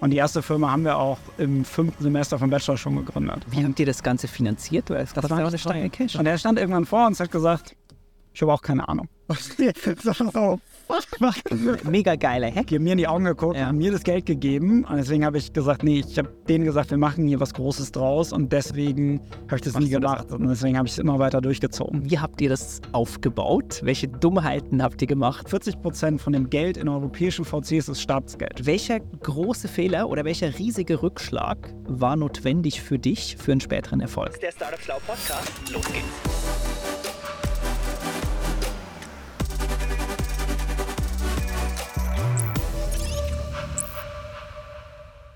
Und die erste Firma haben wir auch im fünften Semester vom Bachelor schon gegründet. Wie habt ihr das Ganze finanziert? Das, das war eine steile Cash. Und er stand irgendwann vor uns und hat gesagt, ich habe auch keine Ahnung. so, Mega geiler Hack. Die haben mir in die Augen geguckt, Ja. haben mir das Geld gegeben. Und deswegen habe ich gesagt, nee, ich habe denen gesagt, wir machen hier was Großes draus. Und deswegen habe ich das nie du das? gemacht. Und deswegen habe ich es immer weiter durchgezogen. Wie habt ihr das aufgebaut? Welche Dummheiten habt ihr gemacht? 40 Prozent von dem Geld in europäischen VCs ist Staatsgeld. Welcher große Fehler oder welcher riesige Rückschlag war notwendig für dich für einen späteren Erfolg? Der Startup Schlau Podcast. Los geht's.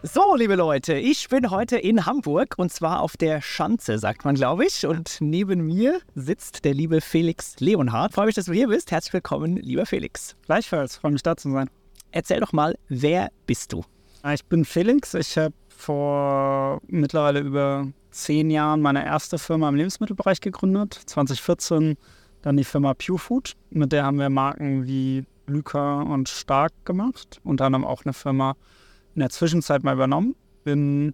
So, liebe Leute, ich bin heute in Hamburg und zwar auf der Schanze, sagt man, glaube ich. Und neben mir sitzt der liebe Felix Leonhardt. Freue mich, dass du hier bist. Herzlich willkommen, lieber Felix. Gleichfalls, freue mich da zu sein. Erzähl doch mal, wer bist du? Ich bin Felix. Ich habe vor mittlerweile über zehn Jahren meine erste Firma im Lebensmittelbereich gegründet. 2014 dann die Firma Pure Food. Mit der haben wir Marken wie Lyca und Stark gemacht. Unter anderem auch eine Firma in der Zwischenzeit mal übernommen. Bin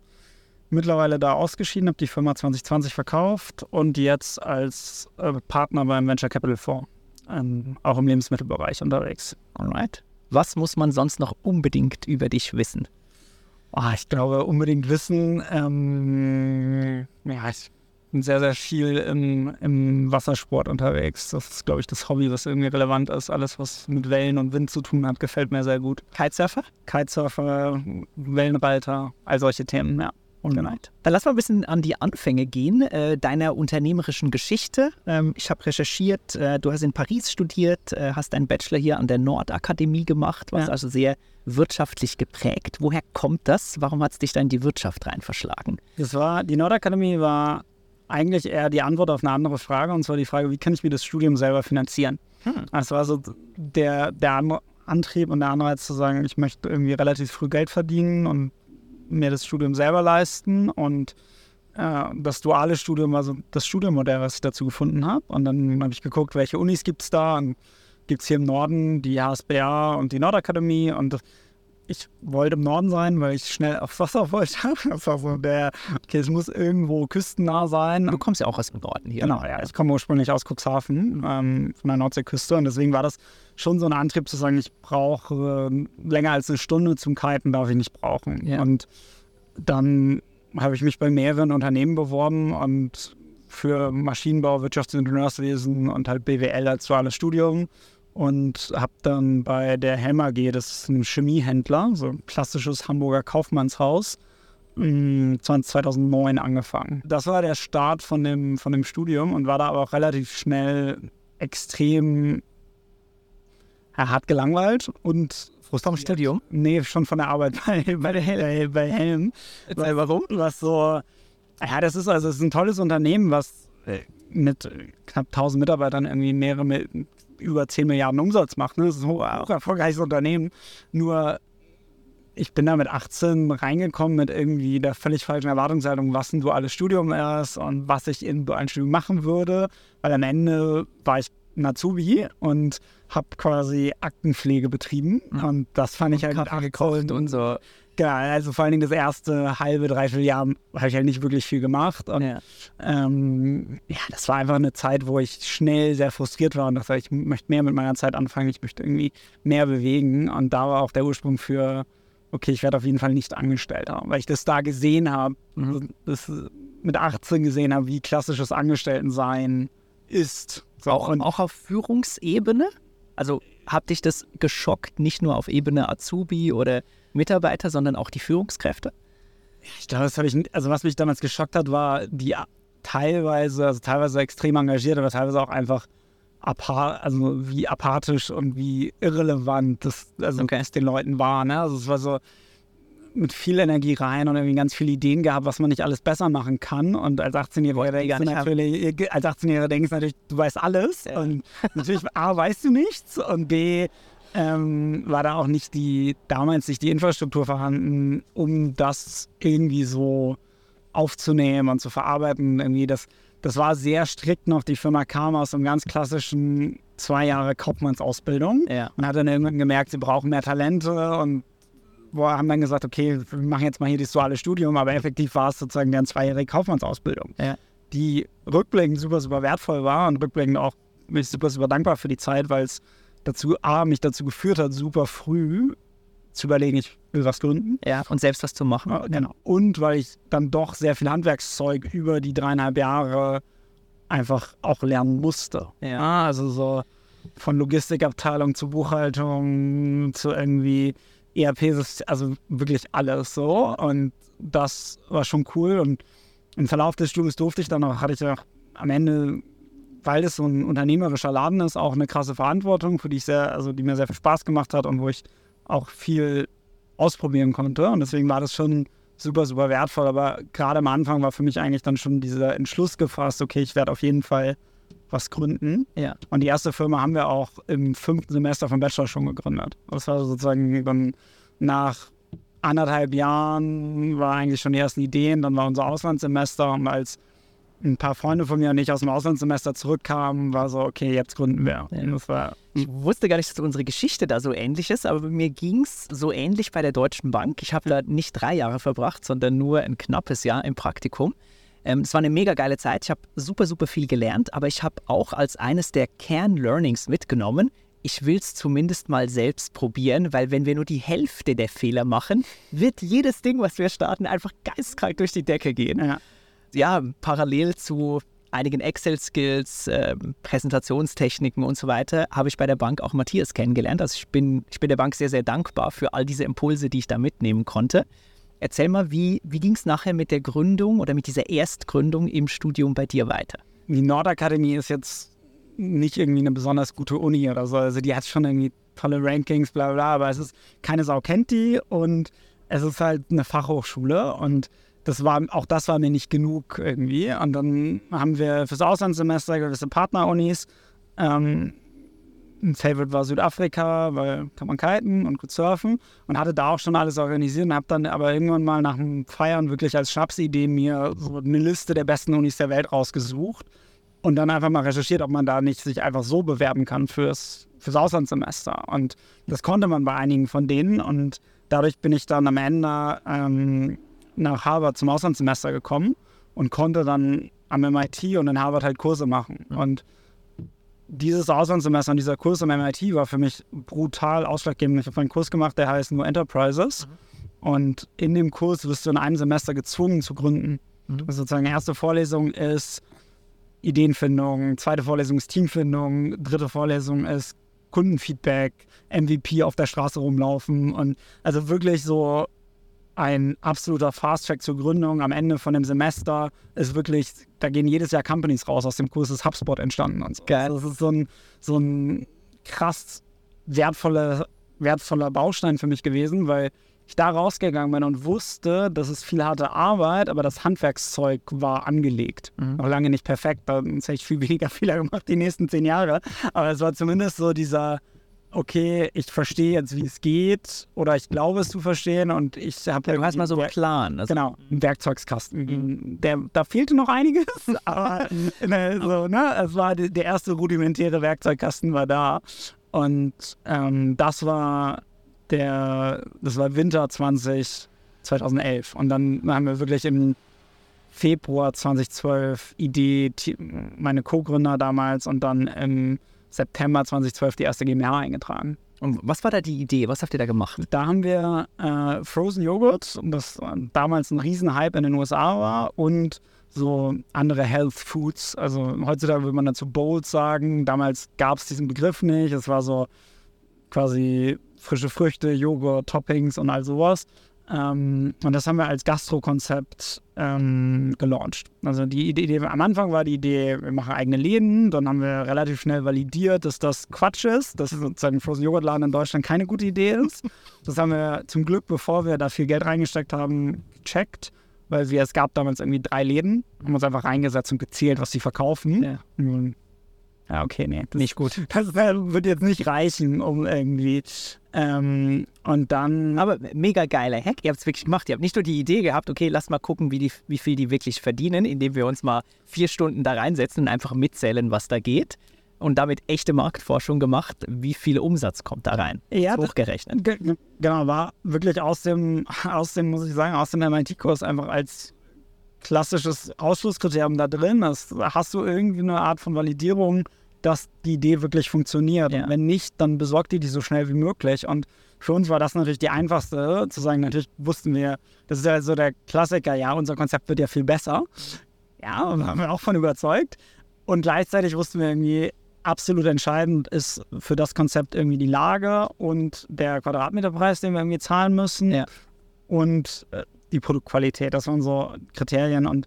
mittlerweile da ausgeschieden, habe die Firma 2020 verkauft und jetzt als äh, Partner beim Venture Capital Fonds, ähm, auch im Lebensmittelbereich unterwegs. Alright. Was muss man sonst noch unbedingt über dich wissen? Ah, ich glaube, unbedingt wissen. Ähm, ja, ich bin sehr, sehr viel im, im Wassersport unterwegs. Das ist, glaube ich, das Hobby, was irgendwie relevant ist. Alles, was mit Wellen und Wind zu tun hat, gefällt mir sehr gut. Kitesurfer? Kitesurfer, Wellenreiter, all solche Themen, ja. Alright. Dann lass mal ein bisschen an die Anfänge gehen, äh, deiner unternehmerischen Geschichte. Ähm, ich habe recherchiert, äh, du hast in Paris studiert, äh, hast deinen Bachelor hier an der Nordakademie gemacht, was Ja. also sehr wirtschaftlich geprägt. Woher kommt das? Warum hat es dich da in die Wirtschaft rein verschlagen? Das war, die Nordakademie war eigentlich eher die Antwort auf eine andere Frage, und zwar die Frage, wie kann ich mir das Studium selber finanzieren? Das war so der, der An- Antrieb und der Anreiz zu sagen, ich möchte irgendwie relativ früh Geld verdienen und mir das Studium selber leisten und äh, das duale Studium war so das Studienmodell, was ich dazu gefunden habe. Und dann habe ich geguckt, welche Unis gibt es da und gibt es hier im Norden die HSBA und die Nordakademie und ich wollte im Norden sein, weil ich schnell aufs Wasser wollte. Das war so der, okay, es muss irgendwo küstennah sein. Du kommst ja auch aus dem Norden hier. Genau, ja. Ich komme ursprünglich aus Cuxhaven, ähm, von der Nordseeküste. Und deswegen war das schon so ein Antrieb zu sagen, ich brauche äh, länger als eine Stunde zum Kiten, darf ich nicht brauchen. Ja. Und dann habe ich mich bei mehreren Unternehmen beworben und für Maschinenbau, Wirtschaftsingenieurswesen und halt BWL als duales Studium. Und habe dann bei der Helm AG, das ist ein Chemiehändler, so ein klassisches Hamburger Kaufmannshaus, mh, 20- 2009 angefangen. Das war der Start von dem, von dem Studium und war da aber auch relativ schnell extrem hart gelangweilt und Vom Studium? Nee, schon von der Arbeit bei, bei, der bei Helm. Erzähl, warum? Was so, ja, das ist also es ist ein tolles Unternehmen, was mit knapp 1000 Mitarbeitern irgendwie mehrere, über 10 Milliarden Umsatz macht. Ne? Das ist ein hoch, erfolgreiches Unternehmen. Nur ich bin da mit 18 reingekommen mit irgendwie der völlig falschen Erwartungshaltung, was ein duales Studium ist und was ich in dualen Studium machen würde. Weil am Ende war ich ein Azubi und habe quasi Aktenpflege betrieben. Und das fand ich halt Kaffee gekocht und so. Genau, also vor allen Dingen das erste halbe, dreiviertel Jahr habe ich halt nicht wirklich viel gemacht. Und Ja. ähm, ja, das war einfach eine Zeit, wo ich schnell sehr frustriert war und dachte, ich möchte mehr mit meiner Zeit anfangen, ich möchte irgendwie mehr bewegen. Und da war auch der Ursprung für, okay, ich werde auf jeden Fall nicht Angestellter, weil ich das da gesehen habe, Mhm. das mit 18 gesehen habe, wie klassisches Angestelltensein ist. So, Auch, und auch auf Führungsebene? Also hat dich das geschockt, nicht nur auf Ebene Azubi oder Mitarbeiter, sondern auch die Führungskräfte? Ich glaube, das habe ich, also was mich damals geschockt hat, war die teilweise, also teilweise extrem engagiert, aber teilweise auch einfach apart, also wie apathisch und wie irrelevant das, also Okay. das den Leuten war. Ne? Also es war so mit viel Energie rein und irgendwie ganz viele Ideen gehabt, was man nicht alles besser machen kann. Und als 18-Jähriger die gar denkst du natürlich, als 18-Jähriger denkst du natürlich, du weißt alles. Ja. Und natürlich A, weißt du nichts und B, ähm, war da auch nicht die, damals nicht die Infrastruktur vorhanden, um das irgendwie so aufzunehmen und zu verarbeiten. Irgendwie das, das war sehr strikt noch. Die Firma kam aus einem ganz klassischen zwei Jahre Kaufmannsausbildung Ja. und hat dann irgendwann gemerkt, sie brauchen mehr Talente und haben dann gesagt, okay, wir machen jetzt mal hier das duale Studium, aber effektiv war es sozusagen deren zweijährige Kaufmannsausbildung, Ja. die rückblickend super, super wertvoll war und rückblickend auch bin ich super, super dankbar für die Zeit, weil es dazu, A, mich dazu geführt hat, super früh zu überlegen, ich will was gründen. Ja, und selbst was zu machen. Ja, genau. Und weil ich dann doch sehr viel Handwerkszeug über die dreieinhalb Jahre einfach auch lernen musste. Ja. also so von Logistikabteilung zu Buchhaltung zu irgendwie ERP, also wirklich alles so. Und das war schon cool. Und im Verlauf des Studiums durfte ich dann auch, hatte ich auch am Ende, weil es so ein unternehmerischer Laden ist, auch eine krasse Verantwortung, für die ich sehr, also die mir sehr viel Spaß gemacht hat und wo ich auch viel ausprobieren konnte. Und deswegen war das schon super, super wertvoll. Aber gerade am Anfang war für mich eigentlich dann schon dieser Entschluss gefasst, okay, ich werde auf jeden Fall was gründen. Ja. Und die erste Firma haben wir auch im fünften Semester vom Bachelor schon gegründet. Das war sozusagen dann nach anderthalb Jahren war eigentlich schon die ersten Ideen, dann war unser Auslandssemester und als ein paar Freunde von mir und ich aus dem Auslandssemester zurückkamen, war so, okay, jetzt gründen wir. Ja. Ich wusste gar nicht, dass unsere Geschichte da so ähnlich ist, aber mir ging es so ähnlich bei der Deutschen Bank. Ich habe da nicht drei Jahre verbracht, sondern nur ein knappes Jahr im Praktikum. Ähm, Es war eine mega geile Zeit. Ich habe super, super viel gelernt, aber ich habe auch als eines der Kern-Learnings mitgenommen, ich will es zumindest mal selbst probieren, weil wenn wir nur die Hälfte der Fehler machen, wird jedes Ding, was wir starten, einfach geistkrank durch die Decke gehen ja, ja, parallel zu einigen Excel-Skills, ähm, Präsentationstechniken und so weiter, habe ich bei der Bank auch Matthias kennengelernt. Also ich bin, ich bin der Bank sehr, sehr dankbar für all diese Impulse, die ich da mitnehmen konnte. Erzähl mal, wie, wie ging es nachher mit der Gründung oder mit dieser Erstgründung im Studium bei dir weiter? die Nordakademie ist jetzt nicht irgendwie eine besonders gute Uni oder so. Also die hat schon irgendwie tolle Rankings, bla bla, aber es ist keine Sau kennt die und es ist halt eine Fachhochschule und das war, auch das war mir nicht genug irgendwie. Und dann haben wir fürs Auslandssemester gewisse Partnerunis. Ähm, ein Favorite war Südafrika, weil kann man kiten und gut surfen und hatte da auch schon alles organisiert und habe dann aber irgendwann mal nach dem Feiern wirklich als Schnapsidee mir so eine Liste der besten Unis der Welt rausgesucht und dann einfach mal recherchiert, ob man da nicht sich einfach so bewerben kann fürs, fürs Auslandssemester. Und das konnte man bei einigen von denen und dadurch bin ich dann am Ende ähm, nach Harvard zum Auslandssemester gekommen und konnte dann am MIT und in Harvard halt Kurse machen. Und dieses Auslandssemester und dieser Kurs am MIT war für mich brutal ausschlaggebend. Ich habe einen Kurs gemacht, der heißt nur Enterprises. Und in dem Kurs wirst du in einem Semester gezwungen zu gründen. Also sozusagen erste Vorlesung ist Ideenfindung, zweite Vorlesung ist Teamfindung, dritte Vorlesung ist Kundenfeedback, MVP auf der Straße rumlaufen und also wirklich so ein absoluter Fast-Track zur Gründung am Ende von dem Semester ist wirklich, da gehen jedes Jahr Companies raus. Aus dem Kurs ist HubSpot entstanden und so. Geil. Also das ist so ein, so ein krass wertvoller, wertvoller Baustein für mich gewesen, weil ich da rausgegangen bin und wusste, das ist viel harte Arbeit, aber das Handwerkszeug war angelegt. Noch lange nicht perfekt, dann hätte ich viel weniger Fehler gemacht die nächsten zehn Jahre. Aber es war zumindest so dieser, okay, ich verstehe jetzt, wie es geht oder ich glaube es zu verstehen und ich habe Du hast mal so einen Plan. Also, Genau, ein Werkzeugskasten. Der, da fehlte noch einiges, aber ne, so, ne, es war der erste rudimentäre Werkzeugkasten war da. Und ähm, das war der, das war Winter 20, 2011. Und dann haben wir wirklich im Februar 2012 Idee, meine Co-Gründer damals und dann im September 2012 die erste GmbH eingetragen. Und was war da die Idee? Was habt ihr da gemacht? Da haben wir äh, Frozen Joghurt, das damals ein Riesenhype in den USA war, und so andere Health Foods. Also heutzutage würde man dazu Bowls sagen. Damals gab es diesen Begriff nicht. Es war so quasi frische Früchte, Joghurt, Toppings und all sowas. Ähm, und das haben wir als Gastro-Konzept ähm, gelauncht. Also die Idee, am Anfang war die Idee, wir machen eigene Läden. Dann haben wir relativ schnell validiert, dass das Quatsch ist, dass sozusagen Frozen Joghurt-Laden in Deutschland keine gute Idee ist. Das haben wir zum Glück, bevor wir da viel Geld reingesteckt haben, gecheckt, weil wir, es gab damals irgendwie drei Läden, haben uns einfach reingesetzt und gezählt, was sie verkaufen. Ja. Und, ja, okay, nee. Das, nicht gut. Das äh, wird jetzt nicht reichen, um irgendwie. Ähm, und dann. Aber mega geiler Hack. Ihr habt es wirklich gemacht. Ihr habt nicht nur die Idee gehabt, okay, lass mal gucken, wie, die, wie viel die wirklich verdienen, indem wir uns mal vier Stunden da reinsetzen und einfach mitzählen, was da geht. und damit echte Marktforschung gemacht. Wie viel Umsatz kommt da rein? Ja, Hochgerechnet. Ge- ge- Genau, war wirklich aus dem, aus dem, muss ich sagen, aus dem MIT-Kurs einfach als klassisches Ausschlusskriterium da drin. Das, hast du irgendwie eine Art von Validierung, dass die Idee wirklich funktioniert. Ja. Und wenn nicht, dann besorgt die die so schnell wie möglich. Und für uns war das natürlich die einfachste, zu sagen, natürlich wussten wir, das ist ja so der Klassiker, ja, unser Konzept wird ja viel besser. Ja, da haben wir auch von überzeugt. Und gleichzeitig wussten wir irgendwie, absolut entscheidend ist für das Konzept irgendwie die Lage und der Quadratmeterpreis, den wir irgendwie zahlen müssen. Ja. Und äh, die Produktqualität, das waren so Kriterien. Und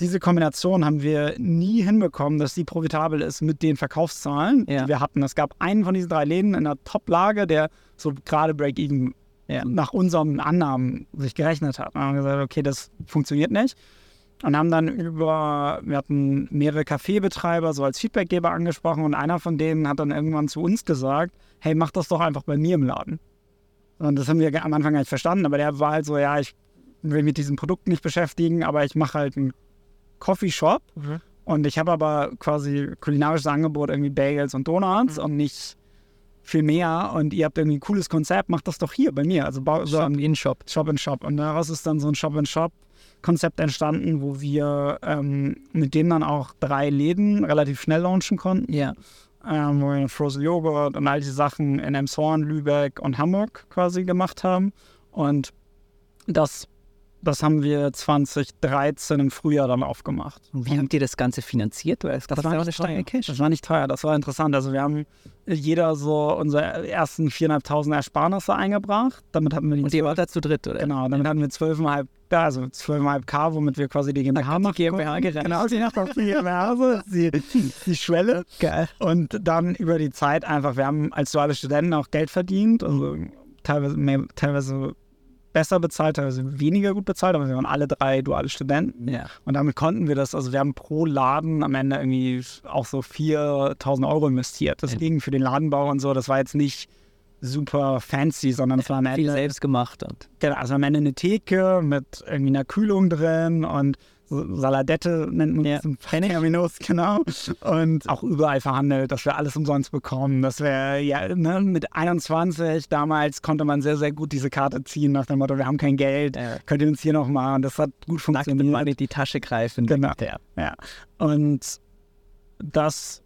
diese Kombination haben wir nie hinbekommen, dass die profitabel ist mit den Verkaufszahlen, Ja. die wir hatten. Es gab einen von diesen drei Läden in der Top-Lage, der so gerade Break-Even Ja. nach unseren Annahmen sich gerechnet hat. Und haben gesagt, okay, das funktioniert nicht. Und haben dann über, wir hatten mehrere Kaffeebetreiber so als Feedbackgeber angesprochen und einer von denen hat dann irgendwann zu uns gesagt, hey, mach das doch einfach bei mir im Laden. Und das haben wir am Anfang gar nicht verstanden, aber der war halt so, ja, ich will mit diesem Produkt nicht beschäftigen, aber ich mache halt einen Coffeeshop und ich habe aber quasi kulinarisches Angebot, irgendwie Bagels und Donuts und nicht viel mehr und ihr habt irgendwie ein cooles Konzept, macht das doch hier bei mir. Also bau, so Shop in Shop. Shop in Shop. Und daraus ist dann so ein Shop in Shop Konzept entstanden, wo wir ähm, mit denen dann auch drei Läden relativ schnell launchen konnten. Ja. Ähm, wo wir Frozen Joghurt und all diese Sachen in Emshorn, Lübeck und Hamburg quasi gemacht haben. Und das, das haben wir 2013 im Frühjahr dann aufgemacht. Und wie habt ihr das Ganze finanziert? Das kostet war, auch nicht teuer. Cash. das war nicht teuer, das war interessant. Also wir haben jeder so unsere ersten 4.500 Ersparnisse eingebracht. Damit hatten wir die Und ihr wart da zu dritt, oder? Genau, damit hatten wir 12,5, ja, also 12,5 K, womit wir quasi die GmbH machen. GmbH konnten. gereicht. Genau, die auch die GmbH, so ist die, die Schwelle. Geil. Und dann über die Zeit einfach, wir haben als duale Studenten auch Geld verdient, also teilweise, mehr, teilweise besser bezahlt, teilweise weniger gut bezahlt, aber wir waren alle drei duale Studenten. Ja. Und damit konnten wir das, also wir haben pro Laden am Ende irgendwie auch so 4.000 Euro investiert. Das ging für den Ladenbau und so, das war jetzt nicht super fancy, sondern das war am Viel Ende selbst gemacht. Und Genau, also am Ende eine Theke mit irgendwie einer Kühlung drin und Saladette nennt man Ja, das im Terminus, genau. Und auch überall verhandelt, dass wir alles umsonst bekommen. Dass wir, ja, ne, mit 21 damals konnte man sehr, sehr gut diese Karte ziehen nach dem Motto, wir haben kein Geld, Ja. könnt ihr uns hier noch mal. Und das hat gut nackt funktioniert. mal in die Tasche greifen. Genau. Ja. Ja. Und das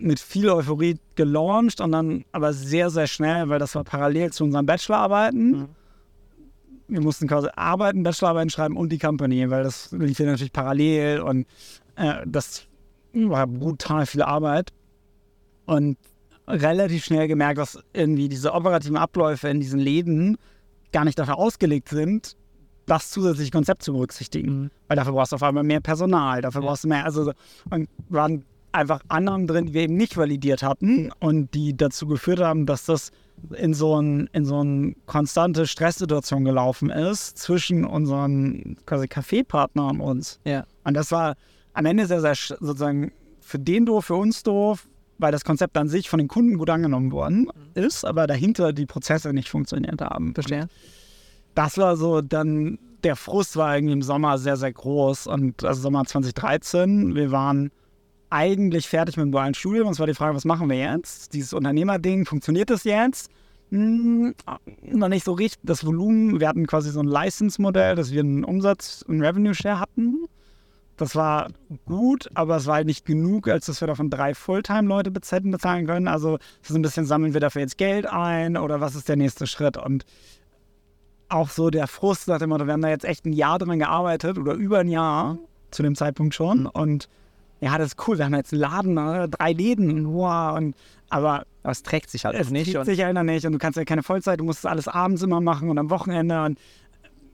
mit viel Euphorie gelauncht und dann aber sehr, sehr schnell, weil das war parallel zu unseren Bachelorarbeiten. Mhm. Wir mussten quasi arbeiten, Bachelorarbeiten schreiben und die Company, weil das lief ja natürlich parallel und äh, das war brutal viel Arbeit. Und relativ schnell gemerkt, dass irgendwie diese operativen Abläufe in diesen Läden gar nicht dafür ausgelegt sind, das zusätzliche Konzept zu berücksichtigen. Weil dafür brauchst du auf einmal mehr Personal, dafür brauchst du mehr, also so- und waren einfach Annahmen drin, die wir eben nicht validiert hatten und die dazu geführt haben, dass das in so ein, in so eine konstante Stresssituation gelaufen ist zwischen unseren quasi Kaffeepartnern und uns. Ja. Und das war am Ende sehr, sehr sozusagen für den doof, für uns doof, weil das Konzept an sich von den Kunden gut angenommen worden ist, aber dahinter die Prozesse nicht funktioniert haben. Verstehe. Das war so dann, der Frust war irgendwie im Sommer sehr, sehr groß. Und also Sommer 2013, wir waren eigentlich fertig mit dem dualen Studium. Und es war die Frage, was machen wir jetzt? Dieses Unternehmerding, funktioniert das jetzt? Hm, noch nicht so richtig. Das Volumen, wir hatten quasi so ein License-Modell, dass wir einen Umsatz, einen Revenue-Share hatten. Das war gut, aber es war halt nicht genug, als dass wir davon drei Fulltime-Leute bezahlen bezahlen können. Also ist ein bisschen, sammeln wir dafür jetzt Geld ein oder was ist der nächste Schritt? Und auch so der Frust nach dem Motto, wir haben da jetzt echt ein Jahr dran gearbeitet oder über ein Jahr zu dem Zeitpunkt schon. Und ja, das ist cool, wir haben jetzt einen Laden, ne, drei Läden und wow. Und, aber es trägt sich halt es nicht. zieht Und sich einer nicht und du kannst ja keine Vollzeit, du musst das alles abends immer machen und am Wochenende und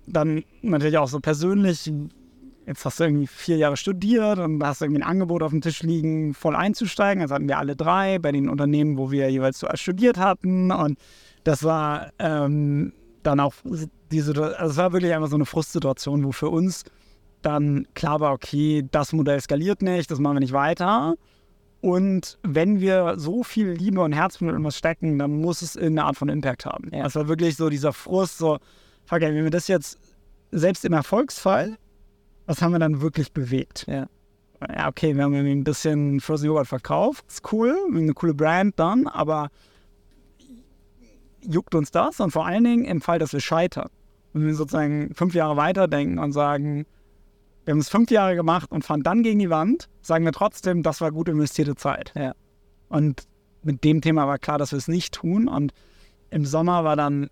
dann natürlich auch so persönlich. Jetzt hast du irgendwie vier Jahre studiert und hast irgendwie ein Angebot auf dem Tisch liegen, voll einzusteigen. Also hatten wir alle drei bei den Unternehmen, wo wir jeweils so studiert hatten. Und das war ähm, dann auch diese, also es war wirklich einfach so eine Frustsituation, wo für uns dann klar war, okay, das Modell skaliert nicht, das machen wir nicht weiter. Und wenn wir so viel Liebe und Herzblut in was stecken, dann muss es irgendeine Art von Impact haben. Ja. Das war wirklich so dieser Frust, so, fuck, ey, wenn wir das jetzt, selbst im Erfolgsfall, was haben wir dann wirklich bewegt? Ja. ja, okay, wir haben irgendwie ein bisschen Frozen Joghurt verkauft, ist cool, eine coole Brand dann, aber juckt uns das? Und vor allen Dingen im Fall, dass wir scheitern. Wenn wir sozusagen fünf Jahre weiterdenken und sagen, wir haben es fünf Jahre gemacht und fahren dann gegen die Wand, sagen wir trotzdem, das war gut investierte Zeit. Ja. Und mit dem Thema war klar, dass wir es nicht tun. Und im Sommer war dann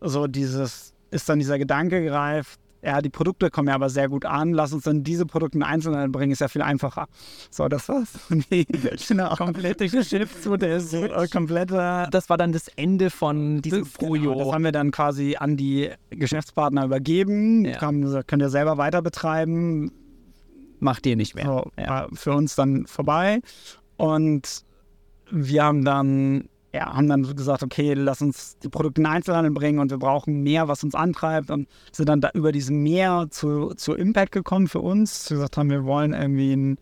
so dieses, ist dann dieser Gedanke gereift, ja, die Produkte kommen ja aber sehr gut an, lass uns dann diese Produkte in Einzelnen bringen, ist ja viel einfacher. So, das war's. Genau. komplette Geschäftsmodell, so, äh, komplette Das war dann das Ende von diesem das, genau, Projo. das haben wir dann quasi an die Geschäftspartner übergeben. Ja. Haben könnt ihr selber weiter betreiben. Macht ihr nicht mehr. So, Ja. war für uns dann vorbei. Und wir haben dann, ja, haben dann gesagt, okay, lass uns die Produkte in den Einzelhandel bringen und wir brauchen mehr, was uns antreibt. Und sind dann da über diesen Mehr zu, zu Impact gekommen für uns. Wir gesagt haben, wir wollen irgendwie ein,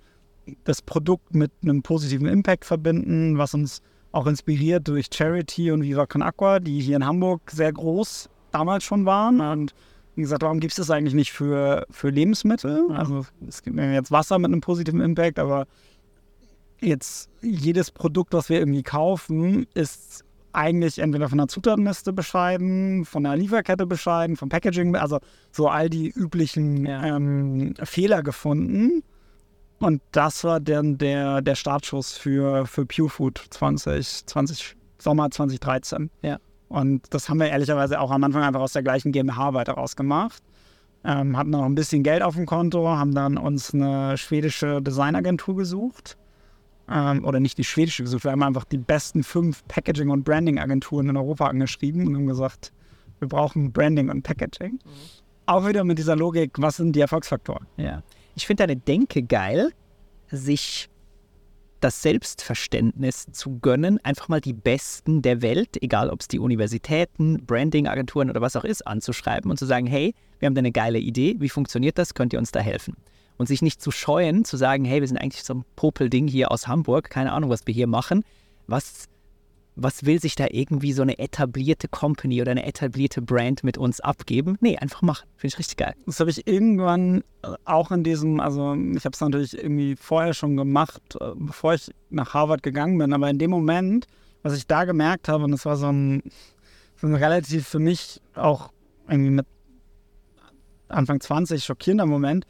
das Produkt mit einem positiven Impact verbinden, was uns auch inspiriert durch Charity und Viva Con Aqua, die hier in Hamburg sehr groß damals schon waren. Und wie gesagt, warum gibt es das eigentlich nicht für, für Lebensmittel? Also es gibt ja jetzt Wasser mit einem positiven Impact, aber jetzt jedes Produkt, was wir irgendwie kaufen, ist eigentlich entweder von der Zutatenliste bescheiden, von der Lieferkette bescheiden, vom Packaging, also so all die üblichen Ja. ähm, Fehler gefunden. Und das war dann der, der Startschuss für, für Pure Food 20, 20, Sommer 2013. Ja. Und das haben wir ehrlicherweise auch am Anfang einfach aus der gleichen GmbH weiter rausgemacht. Ähm, hatten noch ein bisschen Geld auf dem Konto, haben dann uns eine schwedische Designagentur gesucht. Ähm, oder nicht die schwedische gesucht, wir haben einfach die besten fünf Packaging- und Branding-Agenturen in Europa angeschrieben und haben gesagt, wir brauchen Branding und Packaging. Auch wieder mit dieser Logik, was sind die Erfolgsfaktoren? Ja. Ich finde deine Denke geil, sich das Selbstverständnis zu gönnen, einfach mal die Besten der Welt, egal ob es die Universitäten, Branding-Agenturen oder was auch ist, anzuschreiben und zu sagen, hey, wir haben da eine geile Idee, wie funktioniert das, könnt ihr uns da helfen? Und sich nicht zu scheuen, zu sagen, hey, wir sind eigentlich so ein Popelding hier aus Hamburg, keine Ahnung, was wir hier machen. Was, was will sich da irgendwie so eine etablierte Company oder eine etablierte Brand mit uns abgeben? Nee, einfach machen. Finde ich richtig geil. Das habe ich irgendwann äh, auch in diesem, also ich habe es natürlich irgendwie vorher schon gemacht, äh, bevor ich nach Harvard gegangen bin, aber in dem Moment, was ich da gemerkt habe, und das war so ein, so ein relativ für mich auch irgendwie mit Anfang 20 schockierender Moment,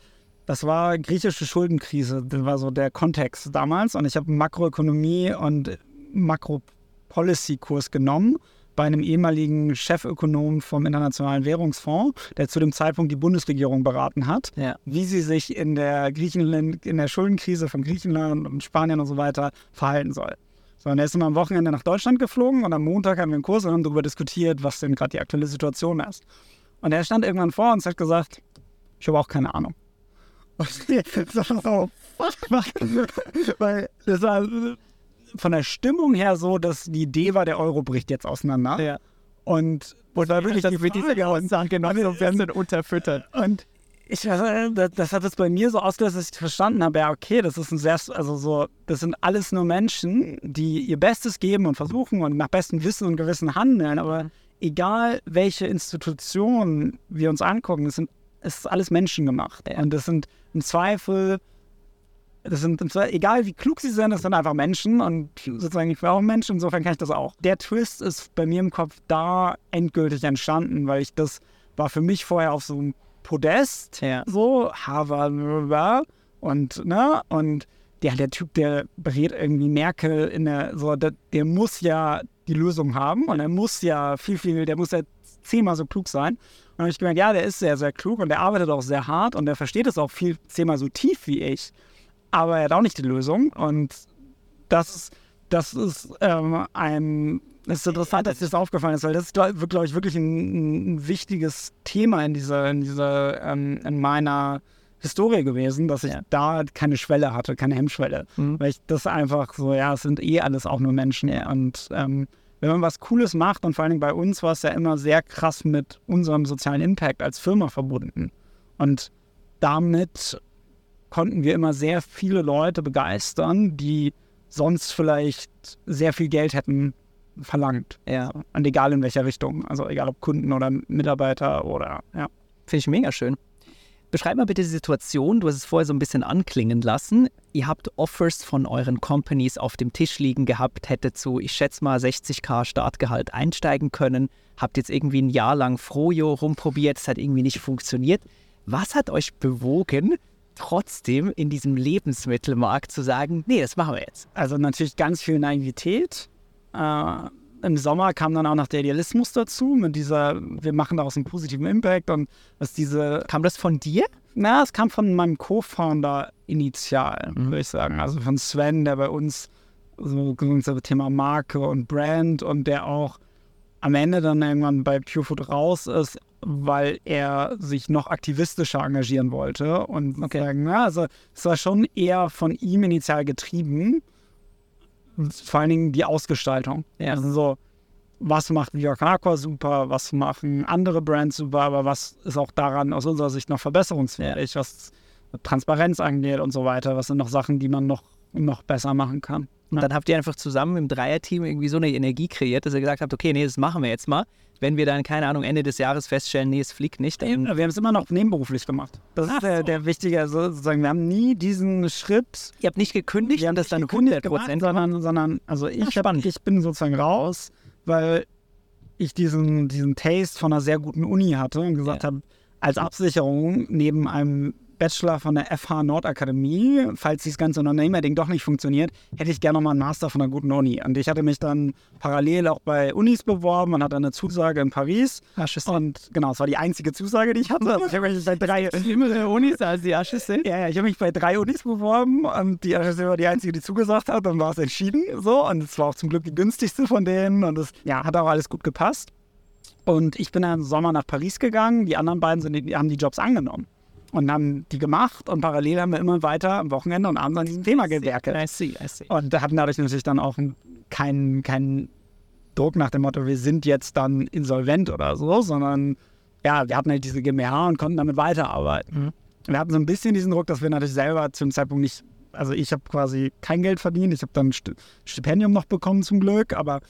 das war griechische Schuldenkrise, das war so der Kontext damals und ich habe Makroökonomie und Makropolicy-Kurs genommen bei einem ehemaligen Chefökonom vom Internationalen Währungsfonds, der zu dem Zeitpunkt die Bundesregierung beraten hat, Ja. wie sie sich in der Griechenland, in der Schuldenkrise von Griechenland und Spanien und so weiter verhalten soll. So, und er ist immer am Wochenende nach Deutschland geflogen und am Montag haben wir einen Kurs und haben darüber diskutiert, was denn gerade die aktuelle Situation ist. Und er stand irgendwann vor uns und hat gesagt, ich habe auch keine Ahnung. Und so, Weil das war von der Stimmung her so, dass die Idee war, der Euro bricht jetzt auseinander. Ja. Und, und da wirklich die Frage Aussage noch so ein bisschen unterfüttert. und ich äh, das, das hat es bei mir so ausgelöst, dass ich verstanden habe, ja, okay, das ist ein sehr, also so, das sind alles nur Menschen, die ihr Bestes geben und versuchen und nach bestem Wissen und Gewissen handeln, aber egal welche Institution wir uns angucken, es sind es ist alles menschengemacht. Und das sind im Zweifel, das sind Zweifel, egal wie klug sie sind, das sind einfach Menschen und sozusagen ich bin auch ein Mensch, insofern kann ich das auch. Der Twist ist bei mir im Kopf da endgültig entstanden, weil ich das war für mich vorher auf so einem Podest, Ja. so Harvard und ne und der, der Typ, der berät irgendwie Merkel in der, so, der, der muss ja die Lösung haben und er muss ja viel, viel, der muss ja zehnmal so klug sein. Und dann habe ich gemerkt, ja, der ist sehr, sehr klug und der arbeitet auch sehr hart und der versteht es auch viel, zehnmal so tief wie ich. Aber er hat auch nicht die Lösung und das ist, das ist ähm, ein, das ist interessant, dass dir das aufgefallen ist, weil das ist, glaube glaub ich, wirklich ein, ein wichtiges Thema in dieser, in dieser, ähm, in meiner Historie gewesen, dass ich Ja. da keine Schwelle hatte, keine Hemmschwelle. Mhm. Weil ich das einfach so, ja, es sind eh alles auch nur Menschen. Und ähm, wenn man was Cooles macht, und vor allen Dingen bei uns war es ja immer sehr krass mit unserem sozialen Impact als Firma verbunden. Und damit konnten wir immer sehr viele Leute begeistern, die sonst vielleicht sehr viel Geld hätten verlangt. Ja. Und egal in welcher Richtung. Also egal ob Kunden oder Mitarbeiter oder ja. Finde ich mega schön. Beschreib mal bitte die Situation. Du hast es vorher so ein bisschen anklingen lassen. Ihr habt Offers von euren Companies auf dem Tisch liegen gehabt, hättet zu, ich schätze mal, 60k Startgehalt einsteigen können. Habt jetzt irgendwie ein Jahr lang Frojo rumprobiert, es hat irgendwie nicht funktioniert. Was hat euch bewogen, trotzdem in diesem Lebensmittelmarkt zu sagen, nee, das machen wir jetzt? Also natürlich ganz viel Naivität. Äh, Im Sommer kam dann auch noch der Idealismus dazu, mit dieser, wir machen daraus einen positiven Impact und was diese. Kam das von dir? Na, es kam von meinem Co-Founder initial, mhm. würde ich sagen. Also von Sven, der bei uns so das Thema Marke und Brand und der auch am Ende dann irgendwann bei Purefood raus ist, weil er sich noch aktivistischer engagieren wollte. Und okay. sagen, na, also es war schon eher von ihm initial getrieben. Vor allen Dingen die Ausgestaltung. Ja. Also so, was macht New York Aqua super, was machen andere Brands super, aber was ist auch daran aus unserer Sicht noch verbesserungsfähig, ja. was Transparenz angeht und so weiter. Was sind noch Sachen, die man noch, noch besser machen kann. Und dann habt ihr einfach zusammen im Dreierteam irgendwie so eine Energie kreiert, dass ihr gesagt habt, okay, nee, das machen wir jetzt mal. Wenn wir dann, keine Ahnung, Ende des Jahres feststellen, nee, es fliegt nicht. Wir haben es immer noch nebenberuflich gemacht. Das Ach ist der, der wichtige, also sozusagen, wir haben nie diesen Schritt. Ihr habt nicht gekündigt? Wir haben das dann 100 Prozent, sondern, sondern, also ich, hab, ich bin sozusagen raus, weil ich diesen, diesen Taste von einer sehr guten Uni hatte und gesagt ja. habe, als Absicherung neben einem Bachelor von der FH Nordakademie. Falls dieses ganze Unternehmerding doch nicht funktioniert, hätte ich gerne nochmal einen Master von einer guten Uni. Und ich hatte mich dann parallel auch bei Unis beworben und hatte eine Zusage in Paris. Asche und genau, es war die einzige Zusage, die ich hatte. Also ich habe mich bei drei Unis als die Asche Ja, ja, ich habe mich bei drei Unis beworben und die Asche war die einzige, die zugesagt hat. Dann war es entschieden so und es war auch zum Glück die günstigste von denen und es ja, hat auch alles gut gepasst. Und ich bin dann im Sommer nach Paris gegangen. Die anderen beiden sind, haben die Jobs angenommen und haben die gemacht und parallel haben wir immer weiter am Wochenende und abends an diesem Thema gewerkelt. I see, I see. Und hatten dadurch natürlich dann auch keinen kein Druck nach dem Motto, wir sind jetzt dann insolvent oder so, sondern ja, wir hatten halt diese GmbH und konnten damit weiterarbeiten. Mhm. Wir hatten so ein bisschen diesen Druck, dass wir natürlich selber zum Zeitpunkt nicht, also ich habe quasi kein Geld verdient, ich habe dann ein Stipendium noch bekommen zum Glück, aber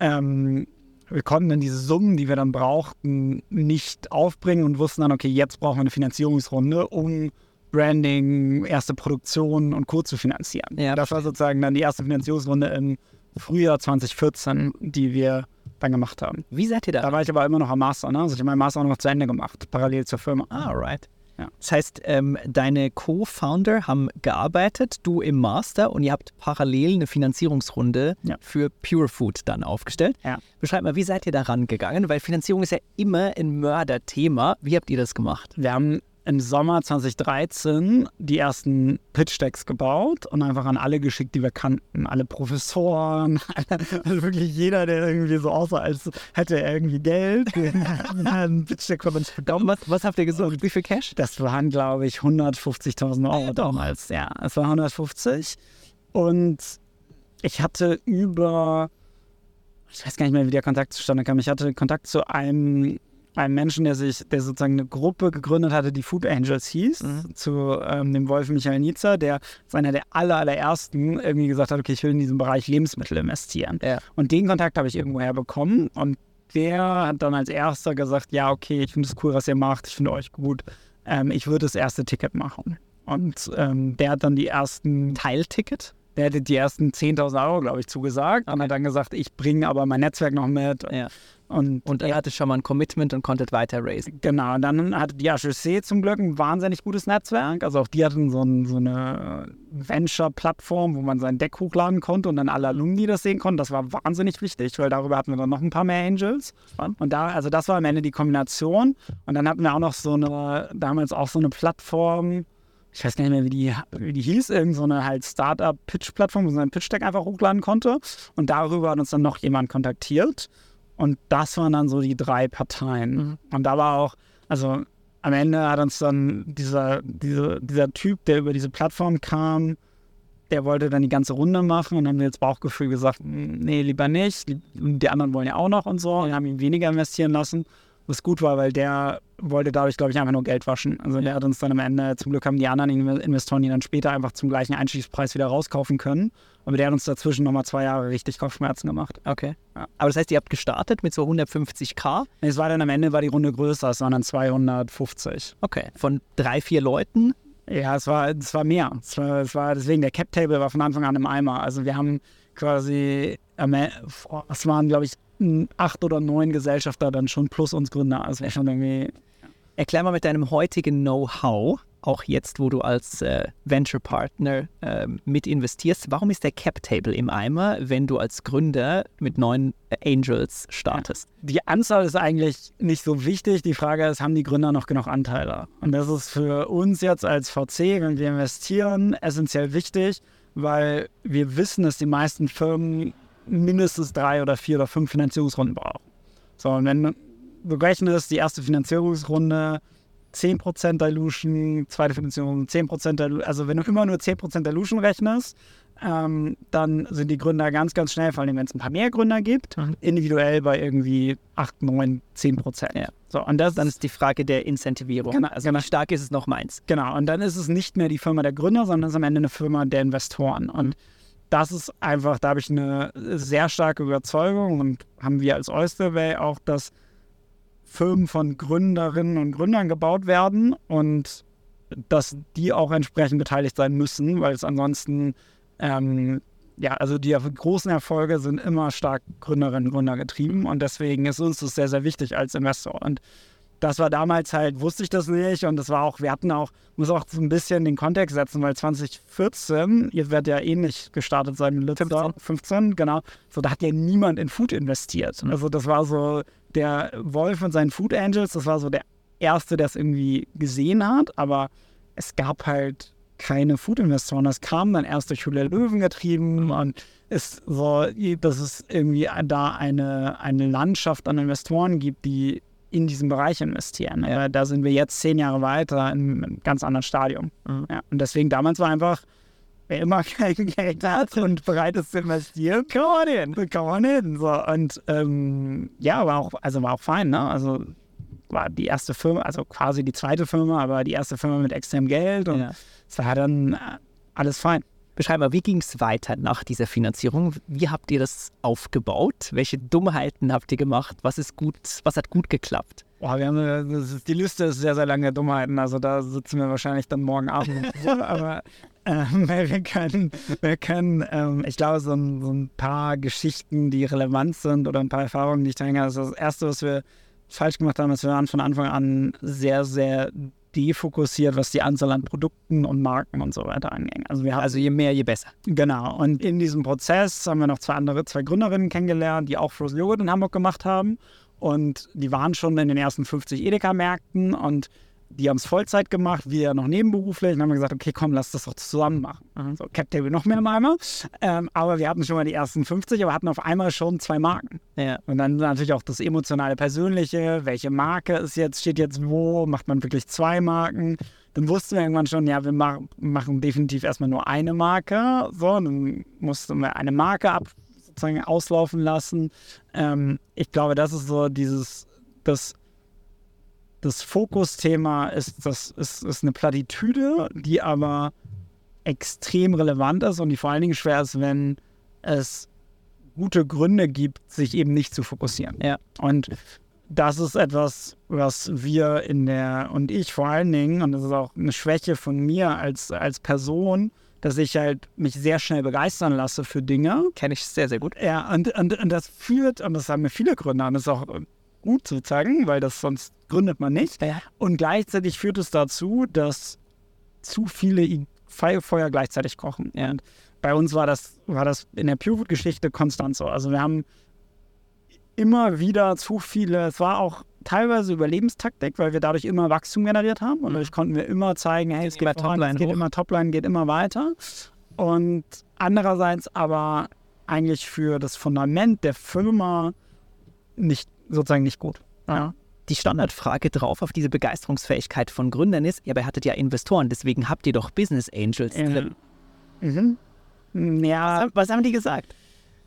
ähm, wir konnten dann diese Summen, die wir dann brauchten, nicht aufbringen und wussten dann, okay, jetzt brauchen wir eine Finanzierungsrunde, um Branding, erste Produktion und Co. zu finanzieren. Ja, das war sozusagen dann die erste Finanzierungsrunde im Frühjahr 2014, die wir dann gemacht haben. Wie seid ihr da? Da war ich aber immer noch am Master, ne? Also ich habe meinen Master auch noch zu Ende gemacht, parallel zur Firma. Ah, right. Ja. Das heißt, ähm, deine Co-Founder haben gearbeitet, du im Master und ihr habt parallel eine Finanzierungsrunde ja. für Pure Food dann aufgestellt. Ja. Beschreib mal, wie seid ihr da rangegangen? Weil Finanzierung ist ja immer ein Mörderthema. Wie habt ihr das gemacht? Wir haben im Sommer 2013 die ersten Pitch-Decks gebaut und einfach an alle geschickt, die wir kannten. Alle Professoren, also wirklich jeder, der irgendwie so aussah, als hätte er irgendwie Geld, einen Pitch-Deck von uns bekommen. Was, was habt ihr gesucht? Wie viel Cash? Das waren, glaube ich, 150.000 Euro ja, damals. Ja, es war 150. Und ich hatte über, ich weiß gar nicht mehr, wie der Kontakt zustande kam. Ich hatte Kontakt zu einem einem Menschen, der sich, der sozusagen eine Gruppe gegründet hatte, die Food Angels hieß, mhm. zu ähm, dem Wolf Michael Nietzscher, der ist einer der aller, allerersten irgendwie gesagt hat, okay, ich will in diesem Bereich Lebensmittel investieren. Ja. Und den Kontakt habe ich irgendwoher bekommen und der hat dann als erster gesagt, ja, okay, ich finde es cool, was ihr macht, ich finde euch gut, ähm, ich würde das erste Ticket machen. Und ähm, der hat dann die ersten Teilticket? Der hätte die ersten 10.000 Euro, glaube ich, zugesagt und hat dann gesagt, ich bringe aber mein Netzwerk noch mit. Ja. Und, und er hatte schon mal ein Commitment und konnte weiter raisen. Genau, und dann hatte die HEC zum Glück ein wahnsinnig gutes Netzwerk. Also auch die hatten so, ein, so eine Venture-Plattform, wo man sein Deck hochladen konnte und dann alle Alumni das sehen konnten. Das war wahnsinnig wichtig, weil darüber hatten wir dann noch ein paar mehr Angels. Und da, also das war am Ende die Kombination. Und dann hatten wir auch noch so eine, damals auch so eine Plattform, ich weiß gar nicht mehr, wie die, wie die hieß, irgendeine so halt Startup-Pitch-Plattform, wo man sein Pitch-Deck einfach hochladen konnte. Und darüber hat uns dann noch jemand kontaktiert. Und das waren dann so die drei Parteien. Mhm. Und da war auch, also am Ende hat uns dann dieser, diese, dieser Typ, der über diese Plattform kam, der wollte dann die ganze Runde machen und haben wir jetzt Bauchgefühl gesagt, nee, lieber nicht. Die anderen wollen ja auch noch und so und haben ihn weniger investieren lassen. Was gut war, weil der wollte dadurch, glaube ich, einfach nur Geld waschen. Also der hat uns dann am Ende, zum Glück haben die anderen Investoren ihn dann später einfach zum gleichen Einstiegspreis wieder rauskaufen können. Aber der hat uns dazwischen nochmal zwei Jahre richtig Kopfschmerzen gemacht. Okay. Ja. Aber das heißt, ihr habt gestartet mit so 150k? Es war dann am Ende, war die Runde größer, es waren dann 250. Okay. Von drei, vier Leuten? Ja, es war, es war mehr. Es war, es war deswegen, der Cap-Table war von Anfang an im Eimer. Also wir haben quasi, es waren, glaube ich, acht oder neun Gesellschafter dann schon plus uns Gründer. Also schon irgendwie. Erklär mal mit deinem heutigen Know-how, auch jetzt, wo du als äh, Venture Partner äh, mit investierst, warum ist der Cap Table im Eimer, wenn du als Gründer mit neun äh, Angels startest? Die Anzahl ist eigentlich nicht so wichtig. Die Frage ist, haben die Gründer noch genug Anteile? Und das ist für uns jetzt als VC, wenn wir investieren, essentiell wichtig, weil wir wissen, dass die meisten Firmen mindestens drei oder vier oder fünf Finanzierungsrunden brauchen. So, und wenn du rechnest, die erste Finanzierungsrunde 10% Dilution, zweite Finanzierung 10% Dilution, also wenn du immer nur 10% Dilution rechnest, ähm, dann sind die Gründer ganz, ganz schnell, vor allem wenn es ein paar mehr Gründer gibt, mhm. individuell bei irgendwie 8, 9, 10 Prozent. Ja. So, und das, dann ist die Frage der Incentivierung. Genau, also genau. wie stark ist es noch meins? Genau, und dann ist es nicht mehr die Firma der Gründer, sondern es ist am Ende eine Firma der Investoren. Und das ist einfach, da habe ich eine sehr starke Überzeugung und haben wir als Oysterway auch, dass Firmen von Gründerinnen und Gründern gebaut werden und dass die auch entsprechend beteiligt sein müssen, weil es ansonsten, ähm, ja, also die großen Erfolge sind immer stark Gründerinnen und Gründer getrieben und deswegen ist uns das sehr, sehr wichtig als Investor. Und das war damals halt, wusste ich das nicht und das war auch, wir hatten auch, muss auch so ein bisschen den Kontext setzen, weil 2014, ihr werdet ja ähnlich gestartet sein mit Litzer, 15. 15, genau, so da hat ja niemand in Food investiert. Mhm. Also das war so der Wolf und seinen Food Angels, das war so der erste, der es irgendwie gesehen hat, aber es gab halt keine Food-Investoren. Das kam dann erst durch Hülle Löwen getrieben und ist so, dass es irgendwie da eine, eine Landschaft an Investoren gibt, die in diesem Bereich investieren. Ja. Da sind wir jetzt zehn Jahre weiter in einem ganz anderen Stadium. Mhm. Ja, und deswegen damals war einfach, wer immer kein Geld hat und bereit ist zu investieren, come on in. Come on in. So, und ähm, ja, war auch, also war auch fein, ne? Also war die erste Firma, also quasi die zweite Firma, aber die erste Firma mit extrem Geld und es ja. war dann äh, alles fein. Beschreib mal, wie ging es weiter nach dieser Finanzierung? Wie habt ihr das aufgebaut? Welche Dummheiten habt ihr gemacht? Was ist gut, was hat gut geklappt? Boah, wir haben ist, die Liste ist sehr, sehr lange Dummheiten. Also da sitzen wir wahrscheinlich dann morgen Abend. Aber ähm, wir können, wir können ähm, ich glaube, so ein, so ein, paar Geschichten, die relevant sind oder ein paar Erfahrungen, die ich denke, das das Erste, was wir falsch gemacht haben, ist, wir waren von Anfang an sehr, sehr defokussiert, was die Anzahl an Produkten und Marken und so weiter anging. Also, wir haben, also je mehr, je besser. Genau. Und in diesem Prozess haben wir noch zwei andere, zwei Gründerinnen kennengelernt, die auch Frozen Joghurt in Hamburg gemacht haben. Und die waren schon in den ersten 50 Edeka-Märkten und die haben es Vollzeit gemacht, wir noch nebenberuflich und haben gesagt, okay, komm, lass das doch zusammen machen. Mhm. So, Cap Table noch mehr im Eimer. Ähm, aber wir hatten schon mal die ersten 50, aber hatten auf einmal schon zwei Marken. Ja. Und dann natürlich auch das emotionale, persönliche, welche Marke ist jetzt, steht jetzt wo, macht man wirklich zwei Marken. Dann wussten wir irgendwann schon, ja, wir machen, machen definitiv erstmal nur eine Marke. So, dann mussten wir eine Marke ab, sozusagen auslaufen lassen. Ähm, ich glaube, das ist so dieses, das das Fokusthema ist, das ist, ist eine Plattitüde, die aber extrem relevant ist und die vor allen Dingen schwer ist, wenn es gute Gründe gibt, sich eben nicht zu fokussieren. Ja. Und das ist etwas, was wir in der, und ich vor allen Dingen, und das ist auch eine Schwäche von mir als, als Person, dass ich halt mich sehr schnell begeistern lasse für Dinge. Kenne ich sehr, sehr gut. Ja, und, und, und das führt, und das haben mir viele Gründe, und das ist auch gut sozusagen, weil das sonst gründet man nicht. Und gleichzeitig führt es dazu, dass zu viele Feuer gleichzeitig kochen. Und bei uns war das, war das in der PureFood-Geschichte konstant so. Also wir haben immer wieder zu viele, es war auch teilweise Überlebenstaktik, weil wir dadurch immer Wachstum generiert haben und mhm. dadurch konnten wir immer zeigen, hey, es geht, voran, es geht immer Topline, geht immer weiter. Und andererseits aber eigentlich für das Fundament der Firma nicht sozusagen nicht gut. Ja. Die Standardfrage drauf auf diese Begeisterungsfähigkeit von Gründern ist, ja, aber ihr hattet ja Investoren, deswegen habt ihr doch Business Angels drin. Mhm. Ja. Was, was haben die gesagt?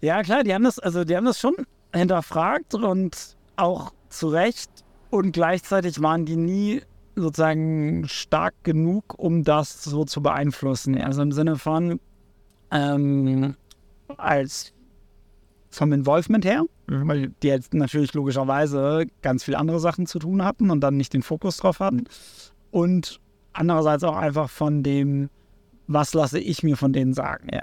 Ja, klar, die haben das, also die haben das schon hinterfragt und auch zu Recht Und gleichzeitig waren die nie sozusagen stark genug, um das so zu beeinflussen. Also im Sinne von ähm, als vom Involvement her, weil die jetzt natürlich logischerweise ganz viele andere Sachen zu tun hatten und dann nicht den Fokus drauf hatten. Und andererseits auch einfach von dem, was lasse ich mir von denen sagen. Ja.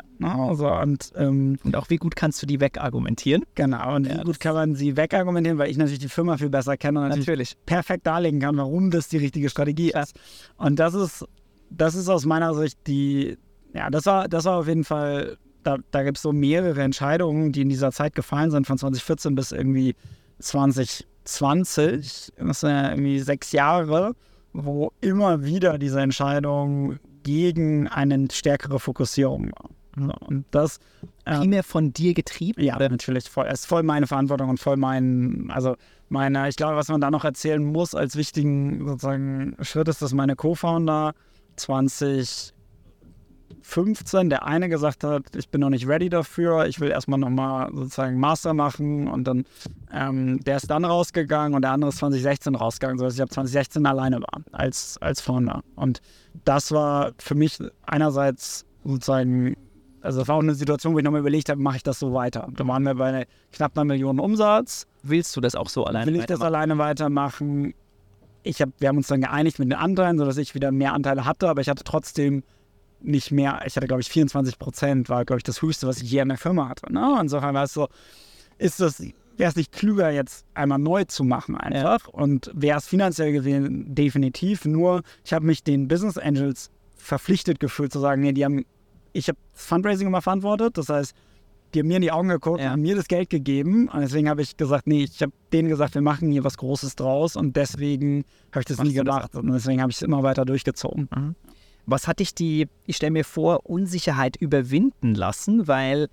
Also, und, ähm, Und auch wie gut kannst du die wegargumentieren? genau, und Ja, wie gut kann man sie wegargumentieren, weil ich natürlich die Firma viel besser kenne und natürlich Natürlich. perfekt darlegen kann, warum das die richtige Strategie ist. Und das ist, das ist aus meiner Sicht die, ja, das war, das war auf jeden Fall, da, da gibt es so mehrere Entscheidungen, die in dieser Zeit gefallen sind, von 2014 bis irgendwie 2020. Das sind ja irgendwie sechs Jahre, wo immer wieder diese Entscheidung gegen eine stärkere Fokussierung war. Und das Primär von dir getrieben? ja, natürlich. Voll, es ist voll meine Verantwortung und voll mein, also meine, ich glaube, was man da noch erzählen muss als wichtigen sozusagen Schritt ist, dass meine Co-Founder 2015 der eine gesagt hat, ich bin noch nicht ready dafür, ich will erstmal nochmal sozusagen Master machen und dann, ähm, der ist dann rausgegangen und der andere ist 2016 rausgegangen, sodass ich ab 2016 alleine war als, als Founder. Und das war für mich einerseits sozusagen also das war auch eine Situation, wo ich nochmal überlegt habe, mache ich das so weiter? Da waren wir bei knapp einer Million Umsatz. Willst du das auch so alleine Will ich das alleine weitermachen? Ich hab, wir haben uns dann geeinigt mit den Anteilen, sodass ich wieder mehr Anteile hatte, aber ich hatte trotzdem nicht mehr, ich hatte glaube ich 24 Prozent, war glaube ich das höchste, was ich je an der Firma hatte. Ne? Insofern war es so, ist das, wäre es nicht klüger, jetzt einmal neu zu machen einfach und wäre es finanziell gesehen definitiv, nur ich habe mich den Business Angels verpflichtet gefühlt zu sagen, nee, die haben, ich habe das Fundraising immer verantwortet, das heißt, die haben mir in die Augen geguckt, Ja. haben mir das Geld gegeben und deswegen habe ich gesagt, nee, ich habe denen gesagt, wir machen hier was Großes draus und deswegen habe ich das Machst nie du das gemacht und deswegen habe ich es immer weiter durchgezogen. Was hat dich die, ich stelle mir vor, Unsicherheit überwinden lassen? Weil,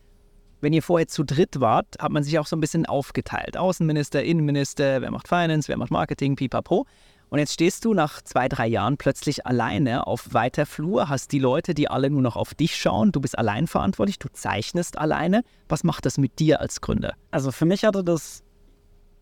wenn ihr vorher zu dritt wart, hat man sich auch so ein bisschen aufgeteilt. Außenminister, Innenminister, wer macht Finance, wer macht Marketing, pipapo. Und jetzt stehst du nach zwei, drei Jahren plötzlich alleine auf weiter Flur, hast die Leute, die alle nur noch auf dich schauen, du bist allein verantwortlich, du zeichnest alleine. Was macht das mit dir als Gründer? Also für mich hatte das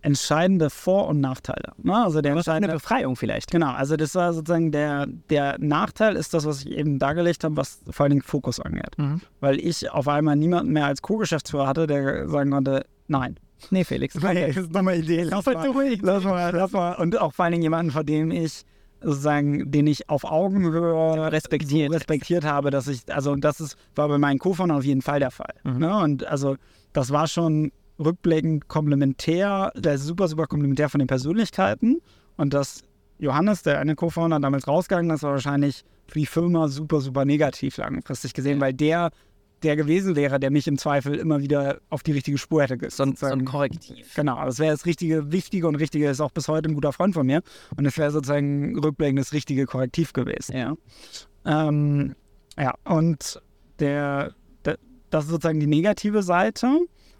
entscheidende Vor- und Nachteile. Ne? Also der Eine entscheidende Befreiung vielleicht. Genau, also das war sozusagen der, der Nachteil ist das, was ich eben dargelegt habe, was vor allen Dingen Fokus angeht. Mhm. Weil ich auf einmal niemanden mehr als Co-Geschäftsführer hatte, der sagen konnte, nein. Nee, Felix. Das ist nochmal Idee. Lass mal, lass mal, lass mal. Und auch vor allen Dingen jemanden, vor dem ich sozusagen, den ich auf Augenhöhe Respektiert. respektiert habe, dass ich, also das ist, war bei meinen Co-Foundern auf jeden Fall der Fall. Mhm. Ne? Und also das war schon rückblickend komplementär, der ist super, super komplementär von den Persönlichkeiten. Und dass Johannes, der eine Co-Founder, damals rausgegangen ist, war wahrscheinlich für die Firma super, super negativ langfristig gesehen, weil der der gewesen wäre, der mich im Zweifel immer wieder auf die richtige Spur hätte So ein, so ein Korrektiv. Genau, das wäre das richtige, wichtige und richtige, ist auch bis heute ein guter Freund von mir. Und es wäre sozusagen rückblickend das richtige Korrektiv gewesen. Ja. Ähm, ja, und der, der, das ist sozusagen die negative Seite.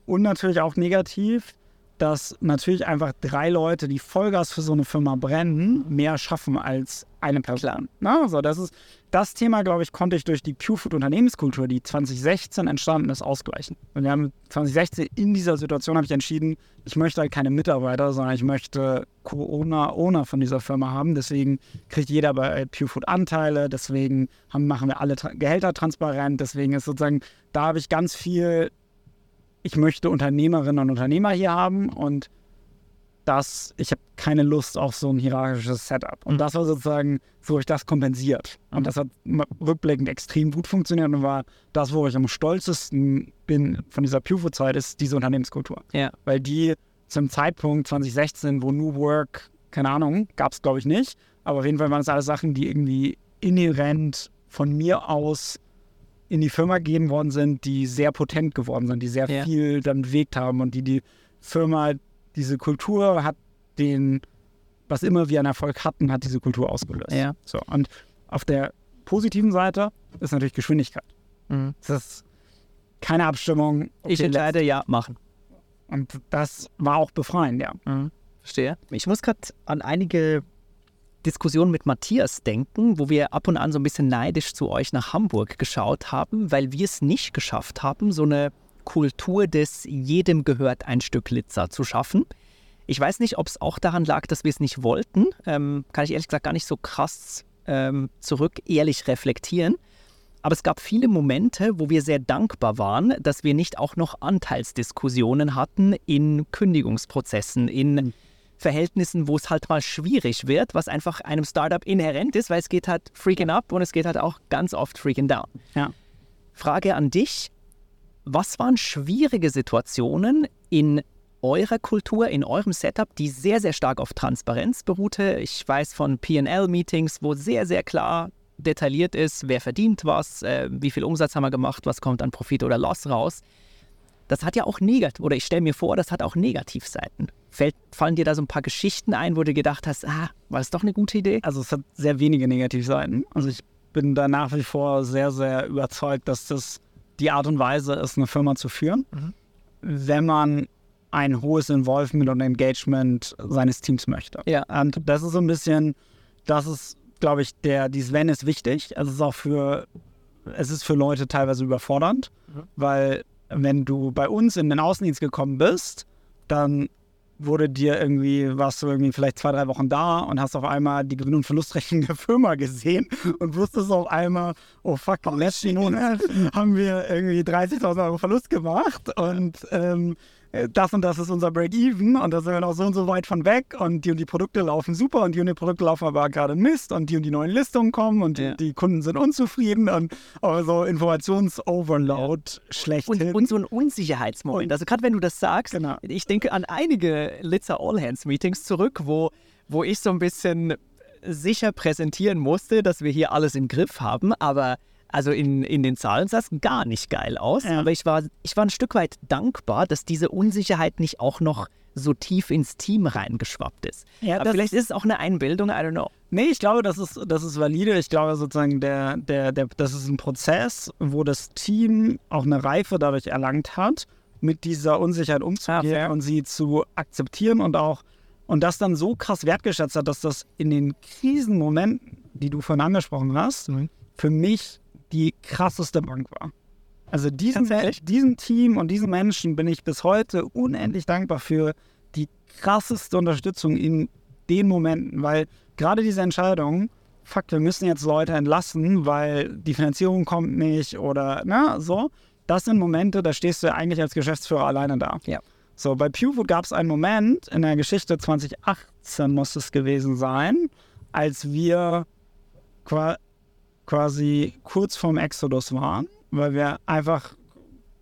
Und natürlich auch negativ, dass natürlich einfach drei Leute, die Vollgas für so eine Firma brennen, mehr schaffen als eine Person. Na, also das ist das Thema, glaube ich, konnte ich durch die Purefood Unternehmenskultur, die 2016 entstanden ist, ausgleichen. Und wir haben 2016 in dieser Situation habe ich entschieden, ich möchte halt keine Mitarbeiter, sondern ich möchte Co-Owner Owner von dieser Firma haben. Deswegen kriegt jeder bei Purefood Anteile, deswegen haben, machen wir alle Tra Gehälter transparent, deswegen ist sozusagen, da habe ich ganz viel ich möchte Unternehmerinnen und Unternehmer hier haben und das, ich habe keine Lust auf so ein hierarchisches Setup. Und das war sozusagen, so habe ich das kompensiert. Und das hat rückblickend extrem gut funktioniert und war das, wo ich am stolzesten bin von dieser Purefood-Zeit, ist diese Unternehmenskultur. Ja. Weil die zum Zeitpunkt 2016, wo New Work, keine Ahnung, gab es glaube ich nicht, aber auf jeden Fall waren es alles Sachen, die irgendwie inhärent von mir aus in die Firma gegeben worden sind, die sehr potent geworden sind, die sehr Ja. viel dann bewegt haben und die die Firma, diese Kultur hat den, was immer wir an Erfolg hatten, hat diese Kultur ausgelöst. Ja. So, und auf der positiven Seite ist natürlich Geschwindigkeit. Mhm. Es ist keine Abstimmung. Ich okay, entscheide, ja, machen. Und das war auch befreiend, ja. Verstehe. Ich muss gerade an einige Diskussionen mit Matthias denken, wo wir ab und an so ein bisschen neidisch zu euch nach Hamburg geschaut haben, weil wir es nicht geschafft haben, so eine Kultur des jedem gehört ein Stück Litzer zu schaffen. Ich weiß nicht, ob es auch daran lag, dass wir es nicht wollten. Ähm, kann ich ehrlich gesagt gar nicht so krass ähm, zurück ehrlich reflektieren. Aber es gab viele Momente, wo wir sehr dankbar waren, dass wir nicht auch noch Anteilsdiskussionen hatten in Kündigungsprozessen, in Verhältnissen, wo es halt mal schwierig wird, was einfach einem Startup inhärent ist, weil es geht halt freaking up und es geht halt auch ganz oft freaking down. Ja. Frage an dich, was waren schwierige Situationen in eurer Kultur, in eurem Setup, die sehr, sehr stark auf Transparenz beruhte? Ich weiß von PL-Meetings, wo sehr, sehr klar detailliert ist, wer verdient was, äh, wie viel Umsatz haben wir gemacht, was kommt an Profit oder Loss raus. Das hat ja auch negativ, oder ich stelle mir vor, das hat auch Negativseiten. Fällt, fallen dir da so ein paar Geschichten ein, wo du gedacht hast, ah, war das doch eine gute Idee? Also es hat sehr wenige Negativseiten. Also ich bin da nach wie vor sehr, sehr überzeugt, dass das die Art und Weise ist, eine Firma zu führen, Mhm. wenn man ein hohes Involvement und Engagement seines Teams möchte. Ja. Und das ist so ein bisschen, das ist, glaube ich, der, dieses Wenn ist wichtig. Also es ist auch für, es ist für Leute teilweise überfordernd, Mhm. weil wenn du bei uns in den Außendienst gekommen bist, dann wurde dir irgendwie, warst du irgendwie vielleicht zwei, drei Wochen da und hast auf einmal die Gewinn- und Verlustrechnung der Firma gesehen und wusstest auf einmal, oh fuck, im letzten Monat haben wir irgendwie 30.000 Euro Verlust gemacht und ähm, das und das ist unser Break-Even und da sind wir noch so und so weit von weg und die und die Produkte laufen super und die und die Produkte laufen aber gerade Mist und die und die neuen Listungen kommen und Ja. die, die Kunden sind unzufrieden und aber so Informations-Overload schlechthin. Und, und so ein Unsicherheitsmoment. Und- also gerade wenn du das sagst, Genau. ich denke an einige Litzer All-Hands-Meetings zurück, wo, wo ich so ein bisschen sicher präsentieren musste, dass wir hier alles im Griff haben, aber also in, in den Zahlen sah es gar nicht geil aus. Ja. Aber ich war, ich war ein Stück weit dankbar, dass diese Unsicherheit nicht auch noch so tief ins Team reingeschwappt ist. Ja, aber vielleicht ist es auch eine Einbildung, I don't know. Nee, ich glaube, das ist, das ist valide. Ich glaube sozusagen, der, der, der, das ist ein Prozess, wo das Team auch eine Reife dadurch erlangt hat, mit dieser Unsicherheit umzugehen fair. und sie zu akzeptieren und auch und das dann so krass wertgeschätzt hat, dass das in den Krisenmomenten, die du vorhin angesprochen hast, für mich die krasseste Bank war. Also diesem, Tatsächlich? diesem Team und diesen Menschen bin ich bis heute unendlich dankbar für die krasseste Unterstützung in den Momenten, weil gerade diese Entscheidung, fuck, wir müssen jetzt Leute entlassen, weil die Finanzierung kommt nicht oder na, so, das sind Momente, da stehst du eigentlich als Geschäftsführer alleine da. Ja. So, bei PewFood gab es einen Moment in der Geschichte 2018 muss es gewesen sein, als wir quasi kurz vorm Exodus waren, weil wir einfach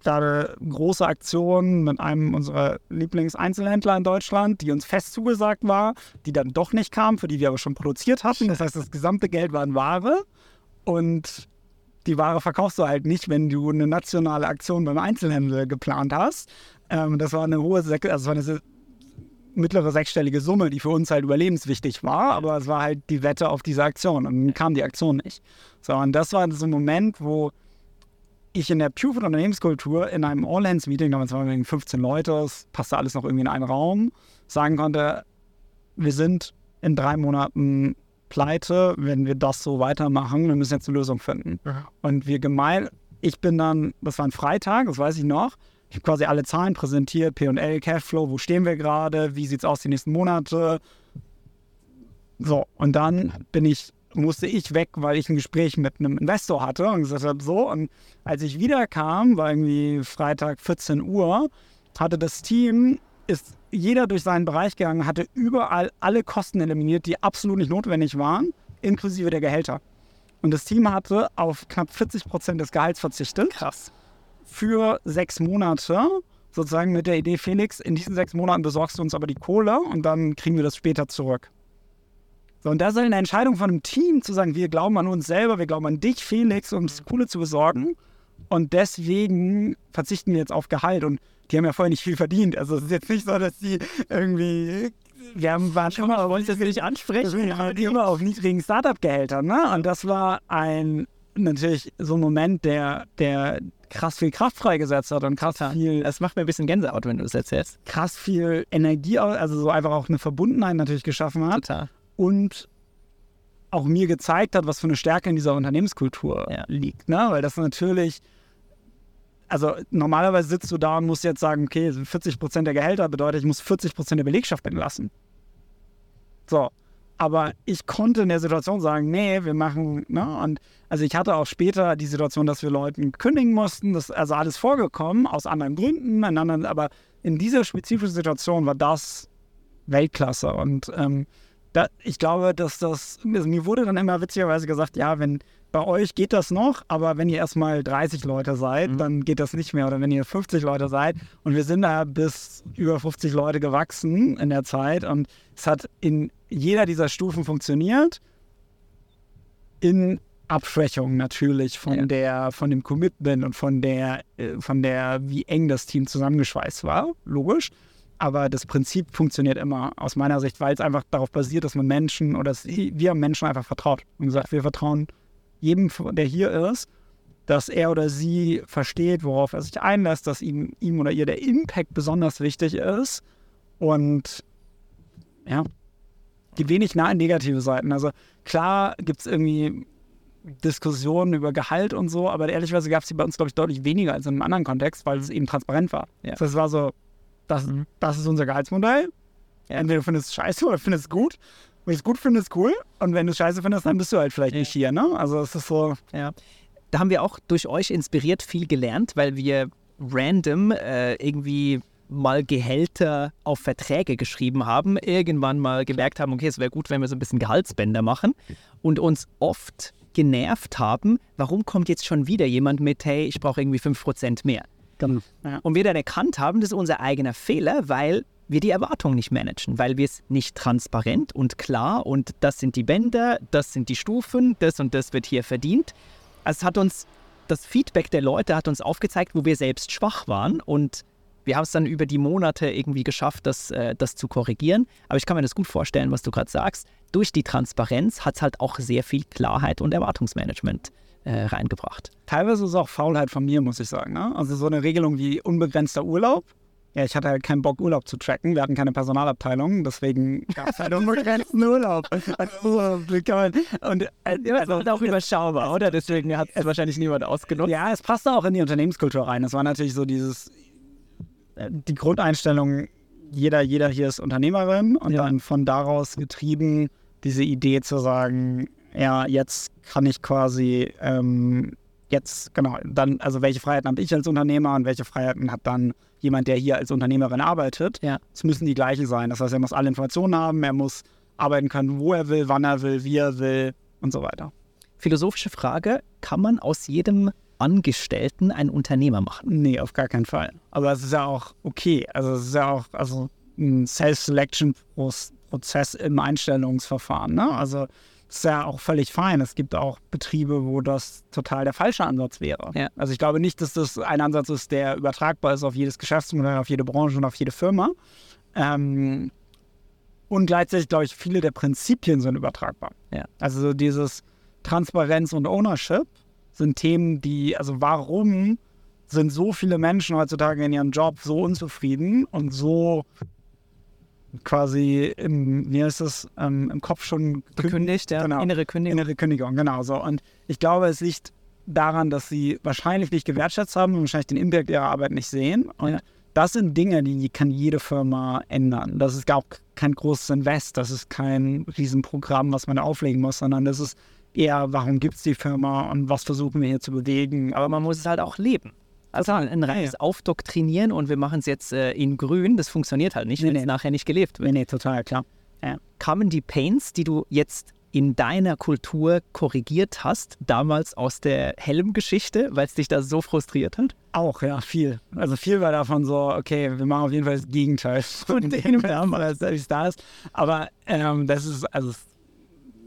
gerade große Aktionen mit einem unserer Lieblingseinzelhändler in Deutschland, die uns fest zugesagt war, die dann doch nicht kam, für die wir aber schon produziert hatten. Das heißt, das gesamte Geld war in Ware und die Ware verkaufst du halt nicht, wenn du eine nationale Aktion beim Einzelhändler geplant hast. Ähm, das war eine hohe, also war eine mittlere sechsstellige Summe, die für uns halt überlebenswichtig war, aber es war halt die Wette auf diese Aktion und dann kam die Aktion nicht. So, und das war so ein Moment, wo ich in der Purefood Unternehmenskultur in einem All-Hands-Meeting, damals waren wir irgendwie 15 Leute, es passte alles noch irgendwie in einen Raum, sagen konnte, wir sind in drei Monaten pleite, wenn wir das so weitermachen, wir müssen jetzt eine Lösung finden. Und wir gemein, ich bin dann, das war ein Freitag, das weiß ich noch, ich habe quasi alle Zahlen präsentiert, P&L, Cashflow, wo stehen wir gerade, wie sieht es aus die nächsten Monate. So, und dann bin ich, musste ich weg, weil ich ein Gespräch mit einem Investor hatte und gesagt habe, so, und als ich wiederkam, war irgendwie Freitag 14 Uhr, hatte das Team, ist jeder durch seinen Bereich gegangen, hatte überall alle Kosten eliminiert, die absolut nicht notwendig waren, inklusive der Gehälter. Und das Team hatte auf knapp 40 Prozent des Gehalts verzichtet Krass. Für sechs Monate, sozusagen mit der Idee, Felix, in diesen sechs Monaten besorgst du uns aber die Kohle und dann kriegen wir das später zurück. So, und da ist halt eine Entscheidung von einem Team zu sagen, wir glauben an uns selber, wir glauben an dich, Felix, um das Kohle zu besorgen. Und deswegen verzichten wir jetzt auf Gehalt. Und die haben ja vorher nicht viel verdient. Also es ist jetzt nicht so, dass die irgendwie. Wir haben, waren immer auf, wollte das nicht ansprechen. wir waren immer auf niedrigen Startup-Gehältern. Ne? Und das war ein natürlich so ein Moment, der, der krass viel Kraft freigesetzt hat und krass viel Das macht mir ein bisschen Gänsehaut, wenn du das erzählst. krass viel Energie, also so einfach auch eine Verbundenheit natürlich geschaffen hat Total. und auch mir gezeigt hat, was für eine Stärke in dieser Unternehmenskultur Ja. liegt. Ne? Weil das natürlich, also normalerweise sitzt du da und musst jetzt sagen, okay, 40 Prozent der Gehälter bedeutet, ich muss 40 Prozent der Belegschaft entlassen. So, aber ich konnte in der Situation sagen, nee, wir machen, ne? Und also ich hatte auch später die Situation, dass wir Leuten kündigen mussten. Das ist also alles vorgekommen, aus anderen Gründen, anderen, aber in dieser spezifischen Situation war das Weltklasse. Und ähm, da, ich glaube, dass das, also mir wurde dann immer witzigerweise gesagt, ja, wenn bei euch geht das noch, aber wenn ihr erstmal 30 Leute seid, mhm. dann geht das nicht mehr. Oder wenn ihr 50 Leute seid. Und wir sind da bis über 50 Leute gewachsen in der Zeit. Und es hat in jeder dieser Stufen funktioniert. In Abschwächung natürlich von ja. der, von dem Commitment und von der, äh, von der, wie eng das Team zusammengeschweißt war, logisch. Aber das Prinzip funktioniert immer aus meiner Sicht, weil es einfach darauf basiert, dass man Menschen oder dass wir Menschen einfach vertraut. Und gesagt, wir vertrauen jedem, der hier ist, dass er oder sie versteht, worauf er sich einlässt, dass ihm, ihm oder ihr der Impact besonders wichtig ist. Und ja, die wenig nahe negative Seiten. Also klar gibt es irgendwie Diskussionen über Gehalt und so, aber ehrlicherweise gab es die bei uns, glaube ich, deutlich weniger als in einem anderen Kontext, weil es eben transparent war. Ja. Das heißt, es war so, das, mhm. das ist unser Gehaltsmodell. Ja. Entweder du findest es scheiße oder findest es gut. Wenn ich es gut finde, ist cool. Und wenn du es scheiße findest, dann bist du halt vielleicht ja. nicht hier. Ne? Also es ist so. Ja. Da haben wir auch durch euch inspiriert viel gelernt, weil wir random äh, irgendwie mal Gehälter auf Verträge geschrieben haben, irgendwann mal gemerkt haben, okay, es wäre gut, wenn wir so ein bisschen Gehaltsbänder machen und uns oft genervt haben, warum kommt jetzt schon wieder jemand mit, hey, ich brauche irgendwie 5% mehr. Genau. Ja. Und wir dann erkannt haben, das ist unser eigener Fehler, weil wir die Erwartungen nicht managen, weil wir es nicht transparent und klar und das sind die Bänder, das sind die Stufen, das und das wird hier verdient. Also es hat uns, das Feedback der Leute hat uns aufgezeigt, wo wir selbst schwach waren und wir haben es dann über die Monate irgendwie geschafft, das, äh, das zu korrigieren. Aber ich kann mir das gut vorstellen, was du gerade sagst. Durch die Transparenz hat es halt auch sehr viel Klarheit und Erwartungsmanagement äh, reingebracht. Teilweise ist es auch Faulheit von mir, muss ich sagen. Ne? Also so eine Regelung wie unbegrenzter Urlaub. Ja, ich hatte halt keinen Bock, Urlaub zu tracken. Wir hatten keine Personalabteilung, deswegen gab es halt unbegrenzten Urlaub. Und äh, also, auch überschaubar, oder? Deswegen hat es wahrscheinlich niemand ausgenutzt. Ja, es passte auch in die Unternehmenskultur rein. Es war natürlich so dieses, äh, die Grundeinstellung, jeder, jeder hier ist Unternehmerin und ja. dann von daraus getrieben, diese Idee zu sagen, ja, jetzt kann ich quasi, ähm, jetzt, genau, dann, also welche Freiheiten habe ich als Unternehmer und welche Freiheiten hat dann jemand, der hier als Unternehmerin arbeitet. Ja. Es müssen die gleichen sein. Das heißt, er muss alle Informationen haben, er muss arbeiten können, wo er will, wann er will, wie er will und so weiter. Philosophische Frage, kann man aus jedem Angestellten einen Unternehmer machen? Nee, auf gar keinen Fall. Aber es ist ja auch okay. Also es ist ja auch also ein Self-Selection-Prozess im Einstellungsverfahren. Ne? Also ist ja auch völlig fein. Es gibt auch Betriebe, wo das total der falsche Ansatz wäre. Ja. Also ich glaube nicht, dass das ein Ansatz ist, der übertragbar ist auf jedes Geschäftsmodell, auf jede Branche und auf jede Firma. Ähm, und gleichzeitig glaube ich, viele der Prinzipien sind übertragbar. Ja. Also so dieses Transparenz und Ownership sind Themen, die, also warum sind so viele Menschen heutzutage in ihrem Job so unzufrieden und so quasi im, wie heißt das, ähm, im Kopf schon gekündigt, ja. Genau. Innere Kündigung. Innere Kündigung, genau so. Und ich glaube, es liegt daran, dass sie wahrscheinlich nicht gewertschätzt haben und wahrscheinlich den Impact ihrer Arbeit nicht sehen. Und ja. das sind Dinge, die kann jede Firma ändern. Das ist auch kein großes Invest, das ist kein Riesenprogramm, was man auflegen muss, sondern das ist eher, warum gibt es die Firma und was versuchen wir hier zu bewegen. Aber man muss es halt auch leben. Also ein reines ja. Aufdoktrinieren und wir machen es jetzt äh, in grün, das funktioniert halt nicht, nee, wenn es nee. nachher nicht gelebt wird. Nee, nee, total, klar. Ja. Kamen die Pains, die du jetzt in deiner Kultur korrigiert hast, damals aus der Helm-Geschichte, weil es dich da so frustriert hat? Auch, ja, viel. Also viel war davon so, okay, wir machen auf jeden Fall das Gegenteil von dem, was da ist. Aber ähm, das ist, also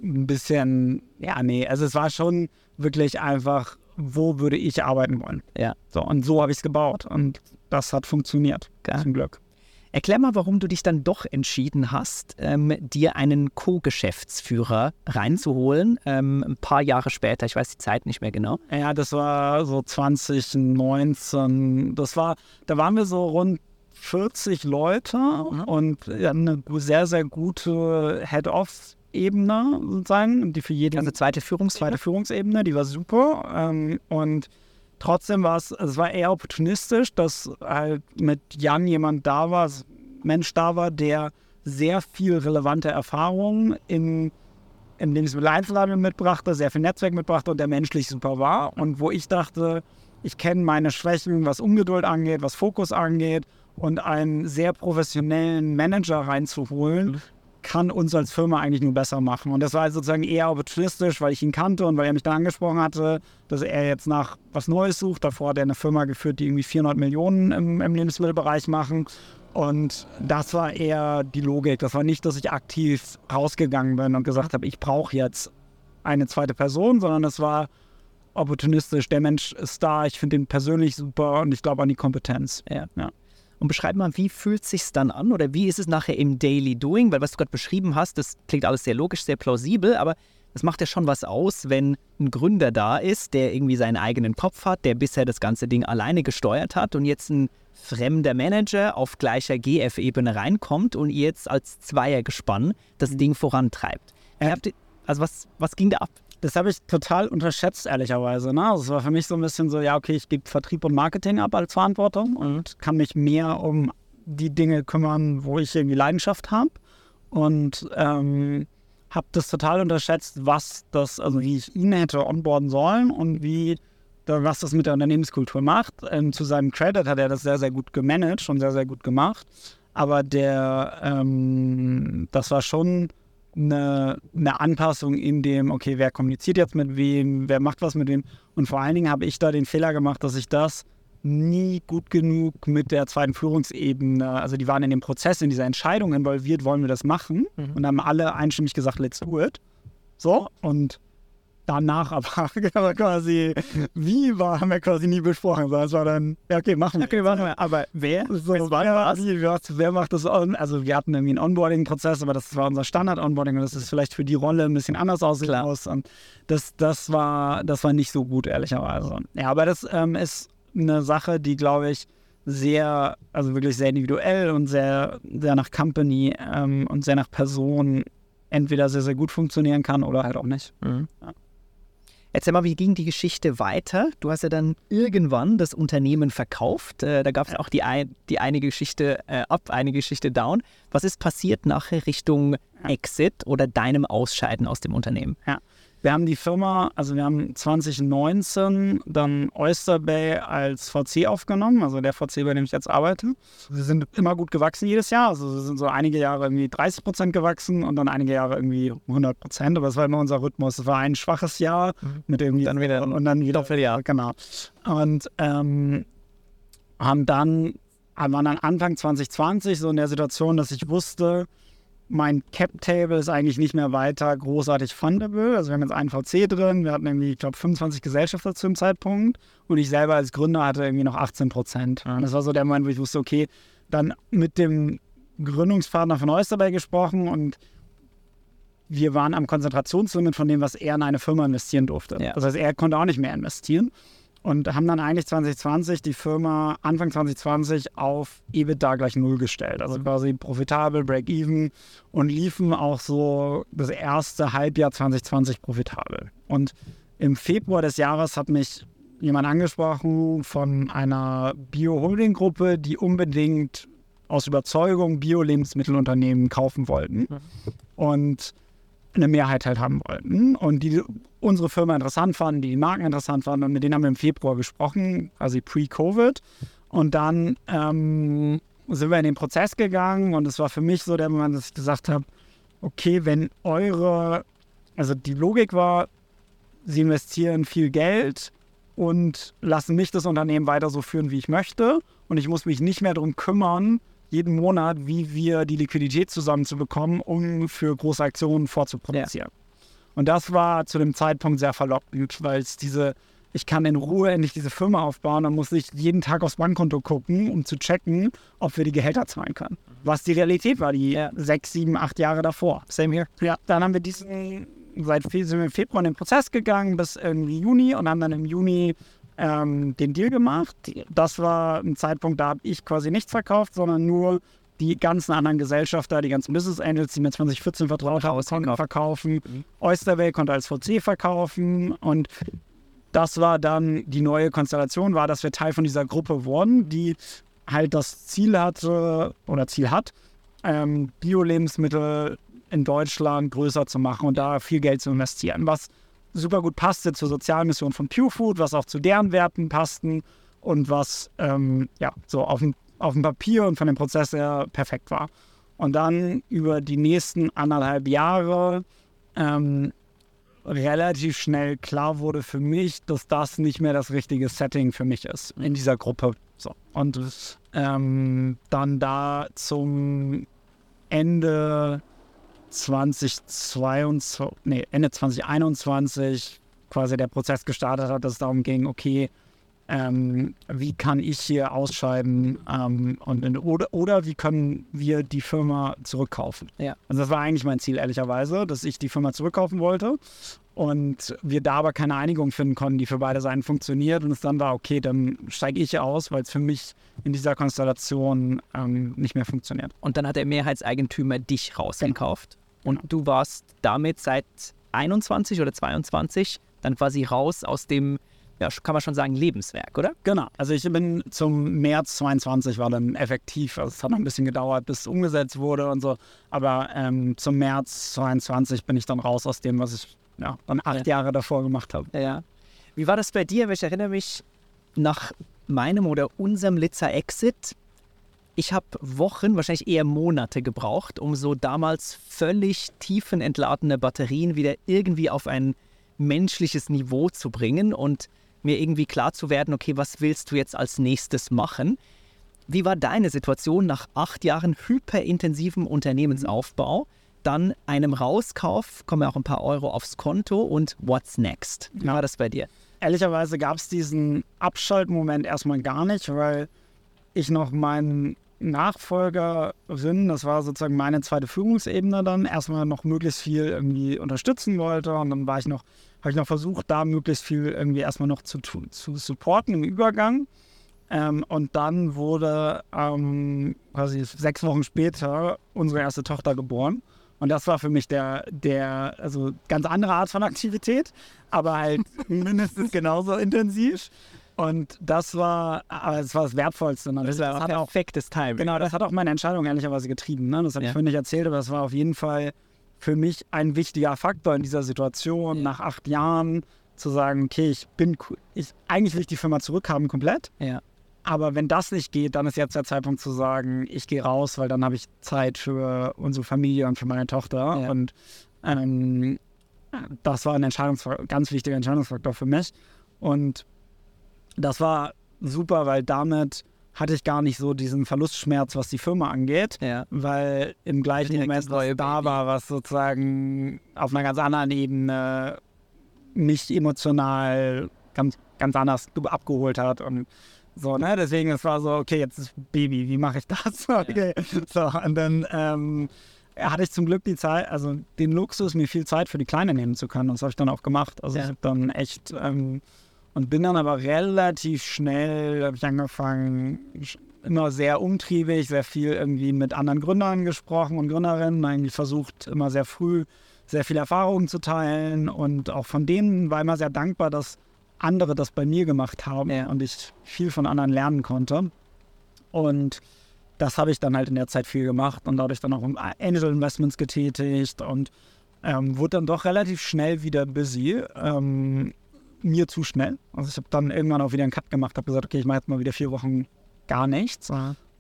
ein bisschen, ja, nee, also es war schon wirklich einfach, wo würde ich arbeiten wollen. Ja. So, und so habe ich es gebaut und das hat funktioniert, Geil. zum Glück. Erklär mal, warum du dich dann doch entschieden hast, ähm, dir einen Co-Geschäftsführer reinzuholen, ähm, ein paar Jahre später. Ich weiß die Zeit nicht mehr genau. Ja, das war so 2019. Das war, da waren wir so rund 40 Leute mhm. und eine sehr, sehr gute Head-Off Ebene sozusagen, die für jeden. Also zweite Führungsebene. Zweite Führungsebene, die war super. Ähm, und trotzdem war es, es war eher opportunistisch, dass halt mit Jan jemand da war, Mensch da war, der sehr viel relevante Erfahrungen im, im Lebensmitteleinzelhandel mitbrachte, sehr viel Netzwerk mitbrachte und der menschlich super war. Und wo ich dachte, ich kenne meine Schwächen, was Ungeduld angeht, was Fokus angeht und einen sehr professionellen Manager reinzuholen, mhm. Kann uns als Firma eigentlich nur besser machen. Und das war sozusagen eher opportunistisch, weil ich ihn kannte und weil er mich dann angesprochen hatte, dass er jetzt nach was Neues sucht. Davor hat er eine Firma geführt, die irgendwie 400 Millionen im, im Lebensmittelbereich machen. Und das war eher die Logik. Das war nicht, dass ich aktiv rausgegangen bin und gesagt habe, ich brauche jetzt eine zweite Person, sondern es war opportunistisch. Der Mensch ist da, ich finde ihn persönlich super und ich glaube an die Kompetenz. Ja. ja. Und beschreib mal, wie fühlt es sich dann an oder wie ist es nachher im Daily Doing? Weil was du gerade beschrieben hast, das klingt alles sehr logisch, sehr plausibel, aber das macht ja schon was aus, wenn ein Gründer da ist, der irgendwie seinen eigenen Kopf hat, der bisher das ganze Ding alleine gesteuert hat und jetzt ein fremder Manager auf gleicher GF-Ebene reinkommt und ihr jetzt als Zweiergespann das mhm. Ding vorantreibt. Äh, also was, was ging da ab? Das habe ich total unterschätzt, ehrlicherweise. Ne? Also es war für mich so ein bisschen so, ja, okay, ich gebe Vertrieb und Marketing ab als Verantwortung und kann mich mehr um die Dinge kümmern, wo ich irgendwie Leidenschaft habe. Und ähm, habe das total unterschätzt, was das, also wie ich ihn hätte onboarden sollen und wie was das mit der Unternehmenskultur macht. Ähm, zu seinem Credit hat er das sehr, sehr gut gemanagt und sehr, sehr gut gemacht. Aber der, ähm, das war schon eine, eine Anpassung in dem, okay, wer kommuniziert jetzt mit wem, wer macht was mit wem. Und vor allen Dingen habe ich da den Fehler gemacht, dass ich das nie gut genug mit der zweiten Führungsebene, also die waren in dem Prozess, in dieser Entscheidung involviert, wollen wir das machen? Mhm. Und haben alle einstimmig gesagt, let's do it. So, und danach aber quasi, wie war, haben wir quasi nie besprochen. Das war dann, ja, okay, machen wir. Okay, machen wir. Aber wer? So, das war wer, wer macht das? Also, wir hatten irgendwie einen Onboarding-Prozess, aber das war unser Standard-Onboarding und das ist vielleicht für die Rolle ein bisschen anders aussehen aus. Und das, das, war, das war nicht so gut, ehrlicherweise. Ja, aber das ähm, ist eine Sache, die, glaube ich, sehr, also wirklich sehr individuell und sehr, sehr nach Company ähm, und sehr nach Person entweder sehr, sehr gut funktionieren kann oder halt auch nicht. Mhm. Ja. Erzähl mal, wie ging die Geschichte weiter? Du hast ja dann irgendwann das Unternehmen verkauft. Äh, da gab es auch die, ein, die eine Geschichte äh, up, eine Geschichte down. Was ist passiert nachher Richtung Exit oder deinem Ausscheiden aus dem Unternehmen? Ja. Wir haben die Firma, also wir haben 2019 dann Oyster Bay als VC aufgenommen, also der VC, bei dem ich jetzt arbeite. Wir sind immer gut gewachsen jedes Jahr, also wir sind so einige Jahre irgendwie 30 Prozent gewachsen und dann einige Jahre irgendwie 100 Prozent, aber das war immer unser Rhythmus. Es war ein schwaches Jahr mhm. mit irgendwie dann wieder und, und dann wieder Doppeljahr. Genau. Und ähm, haben dann, waren dann Anfang 2020 so in der Situation, dass ich wusste, mein Cap-Table ist eigentlich nicht mehr weiter großartig fundable. Also wir haben jetzt einen VC drin, wir hatten irgendwie, ich glaube, 25 Gesellschafter zu dem Zeitpunkt und ich selber als Gründer hatte irgendwie noch 18 Prozent. Ja. Und das war so der Moment, wo ich wusste, okay, dann mit dem Gründungspartner von Oysterbay gesprochen und wir waren am Konzentrationslimit von dem, was er in eine Firma investieren durfte. Ja. Das heißt, er konnte auch nicht mehr investieren und haben dann eigentlich 2020 die Firma Anfang 2020 auf EBITDA gleich null gestellt. Also quasi profitabel, Break-Even und liefen auch so das erste Halbjahr 2020 profitabel. Und im Februar des Jahres hat mich jemand angesprochen von einer Bio-Holding-Gruppe, die unbedingt aus Überzeugung Bio-Lebensmittelunternehmen kaufen wollten. Mhm. Und eine Mehrheit halt haben wollten und die unsere Firma interessant fanden, die die Marken interessant fanden und mit denen haben wir im Februar gesprochen, quasi pre-Covid. Und dann ähm, sind wir in den Prozess gegangen und es war für mich so der Moment, dass ich gesagt habe, okay, wenn eure, also die Logik war, sie investieren viel Geld und lassen mich das Unternehmen weiter so führen, wie ich möchte und ich muss mich nicht mehr darum kümmern, jeden Monat, wie wir die Liquidität zusammenzubekommen, um für große Aktionen vorzuproduzieren. Ja. Und das war zu dem Zeitpunkt sehr verlockend, weil es diese, ich kann in Ruhe endlich diese Firma aufbauen, dann muss ich jeden Tag aufs Bankkonto gucken, um zu checken, ob wir die Gehälter zahlen können. Was die Realität war, die ja. sechs, sieben, acht Jahre davor. Same here. Ja, dann haben wir diesen, seit sind wir im Februar in den Prozess gegangen bis irgendwie Juni und haben dann im Juni ähm, den Deal gemacht. Das war ein Zeitpunkt, da habe ich quasi nichts verkauft, sondern nur die ganzen anderen Gesellschafter, die ganzen Business Angels, die mir 2014 vertraut haben, konnten verkaufen. Mhm. Oysterway konnte als VC verkaufen und das war dann die neue Konstellation, war, dass wir Teil von dieser Gruppe wurden, die halt das Ziel hatte oder Ziel hat, ähm, Bio-Lebensmittel in Deutschland größer zu machen und da viel Geld zu investieren, was super gut passte zur Sozialmission von Pure Food, was auch zu deren Werten passten und was ähm, ja so auf dem, auf dem Papier und von dem Prozess her perfekt war. Und dann über die nächsten anderthalb Jahre ähm, relativ schnell klar wurde für mich, dass das nicht mehr das richtige Setting für mich ist in dieser Gruppe. So. Und ähm, dann da zum Ende 2022, nee, Ende 2021 quasi der Prozess gestartet hat, dass es darum ging, okay, ähm, wie kann ich hier ausscheiden ähm, und, oder, oder wie können wir die Firma zurückkaufen. Ja. Also das war eigentlich mein Ziel, ehrlicherweise, dass ich die Firma zurückkaufen wollte und wir da aber keine Einigung finden konnten, die für beide Seiten funktioniert und es dann war, okay, dann steige ich aus, weil es für mich in dieser Konstellation ähm, nicht mehr funktioniert. Und dann hat der Mehrheitseigentümer dich rausgekauft Genau. und du warst damit seit 21 oder 22 dann quasi raus aus dem, ja, kann man schon sagen, Lebenswerk, oder? Genau. Also ich bin zum März 22 war dann effektiv. Also es hat noch ein bisschen gedauert, bis es umgesetzt wurde und so. Aber ähm, zum März 22 bin ich dann raus aus dem, was ich ja, dann acht Jahre davor gemacht habe. Ja, ja. Wie war das bei dir? Ich erinnere mich nach meinem oder unserem Litzer Exit. Ich habe Wochen, wahrscheinlich eher Monate gebraucht, um so damals völlig tiefenentladene Batterien wieder irgendwie auf ein menschliches Niveau zu bringen und mir irgendwie klar zu werden, okay, was willst du jetzt als nächstes machen? Wie war deine Situation nach acht Jahren hyperintensivem Unternehmensaufbau, dann einem Rauskauf, kommen ja auch ein paar Euro aufs Konto und what's next? Wie war das bei dir? Ehrlicherweise gab es diesen Abschaltmoment erstmal gar nicht, weil ich noch meinen Nachfolgerin, das war sozusagen meine zweite Führungsebene dann, erstmal noch möglichst viel irgendwie unterstützen wollte und dann war ich noch, habe ich noch versucht, da möglichst viel irgendwie erstmal noch zu, tun- zu supporten im Übergang. Ähm, und dann wurde ähm, quasi sechs Wochen später unsere erste Tochter geboren. Und das war für mich der, der, also ganz andere Art von Aktivität, aber halt mindestens genauso intensiv. Und das war, aber es war das Wertvollste. natürlich. Das war hat auch perfektes Timing. genau, das hat auch meine Entscheidung ehrlicherweise getrieben. Ne? Das habe Ja. ich vorhin nicht erzählt, aber das war auf jeden Fall für mich ein wichtiger Faktor in dieser Situation, Ja. nach acht Jahren zu sagen, okay, ich bin, cool- ich, eigentlich will ich die Firma zurückhaben komplett. Ja. Aber wenn das nicht geht, dann ist jetzt der Zeitpunkt zu sagen, ich gehe raus, weil dann habe ich Zeit für unsere Familie und für meine Tochter. Ja. Und ähm, das war ein ganz wichtiger Entscheidungsfaktor für mich. Und das war super, weil damit hatte ich gar nicht so diesen Verlustschmerz, was die Firma angeht, Ja. weil im gleichen Direkt Moment was da war, was sozusagen auf einer ganz anderen Ebene mich emotional ganz, ganz anders ge- abgeholt hat und so, ne? Deswegen, es war so, okay, jetzt ist Baby, wie mache ich das? Okay. So, und dann ähm, hatte ich zum Glück die Zeit, also den Luxus, mir viel Zeit für die Kleine nehmen zu können. Und das habe ich dann auch gemacht. Also ich habe dann echt ähm, und bin dann aber relativ schnell, habe ich angefangen, immer sehr umtriebig, sehr viel irgendwie mit anderen Gründern gesprochen und Gründerinnen, eigentlich versucht, immer sehr früh sehr viel Erfahrungen zu teilen und auch von denen war immer sehr dankbar, dass andere das bei mir gemacht haben Ja. und ich viel von anderen lernen konnte. Und das habe ich dann halt in der Zeit viel gemacht und dadurch dann auch Angel Investments getätigt und ähm, wurde dann doch relativ schnell wieder busy. Ähm, mir zu schnell. Also ich habe dann irgendwann auch wieder einen Cut gemacht, habe gesagt, okay, ich mache jetzt mal wieder vier Wochen gar nichts.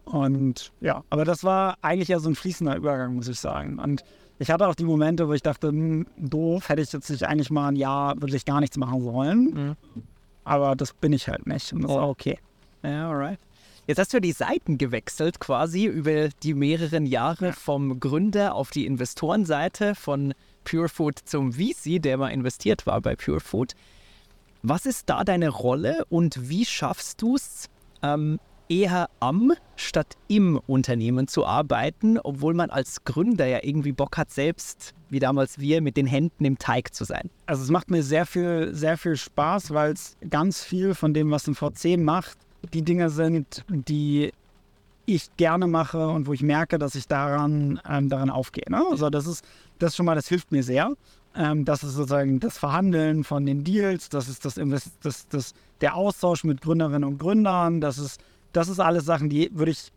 Und ja, aber das war eigentlich ja so ein fließender Übergang, muss ich sagen. Und ich hatte auch die Momente, wo ich dachte, hm, doof, hätte ich jetzt nicht eigentlich mal ein Jahr wirklich gar nichts machen sollen. Mhm. Aber das bin ich halt nicht. Und das ist Ja. auch okay. Ja, alright. Jetzt hast du ja die Seiten gewechselt quasi über die mehreren Jahre vom Gründer auf die Investorenseite von Purefood zum VC, der mal investiert war bei Purefood. Was ist da deine Rolle und wie schaffst du es, ähm, eher am statt im Unternehmen zu arbeiten, obwohl man als Gründer ja irgendwie Bock hat, selbst, wie damals wir, mit den Händen im Teig zu sein? Also es macht mir sehr viel, sehr viel Spaß, weil es ganz viel von dem, was ein VC macht, die Dinge sind, die ich gerne mache und wo ich merke, dass ich daran, ähm, daran aufgehe. Ne? Also das ist, das schon mal, das hilft mir sehr. Ähm, das ist sozusagen das Verhandeln von den Deals, das ist das, Invest das, das, der Austausch mit Gründerinnen und Gründern, das ist, das ist alles Sachen, die würde ich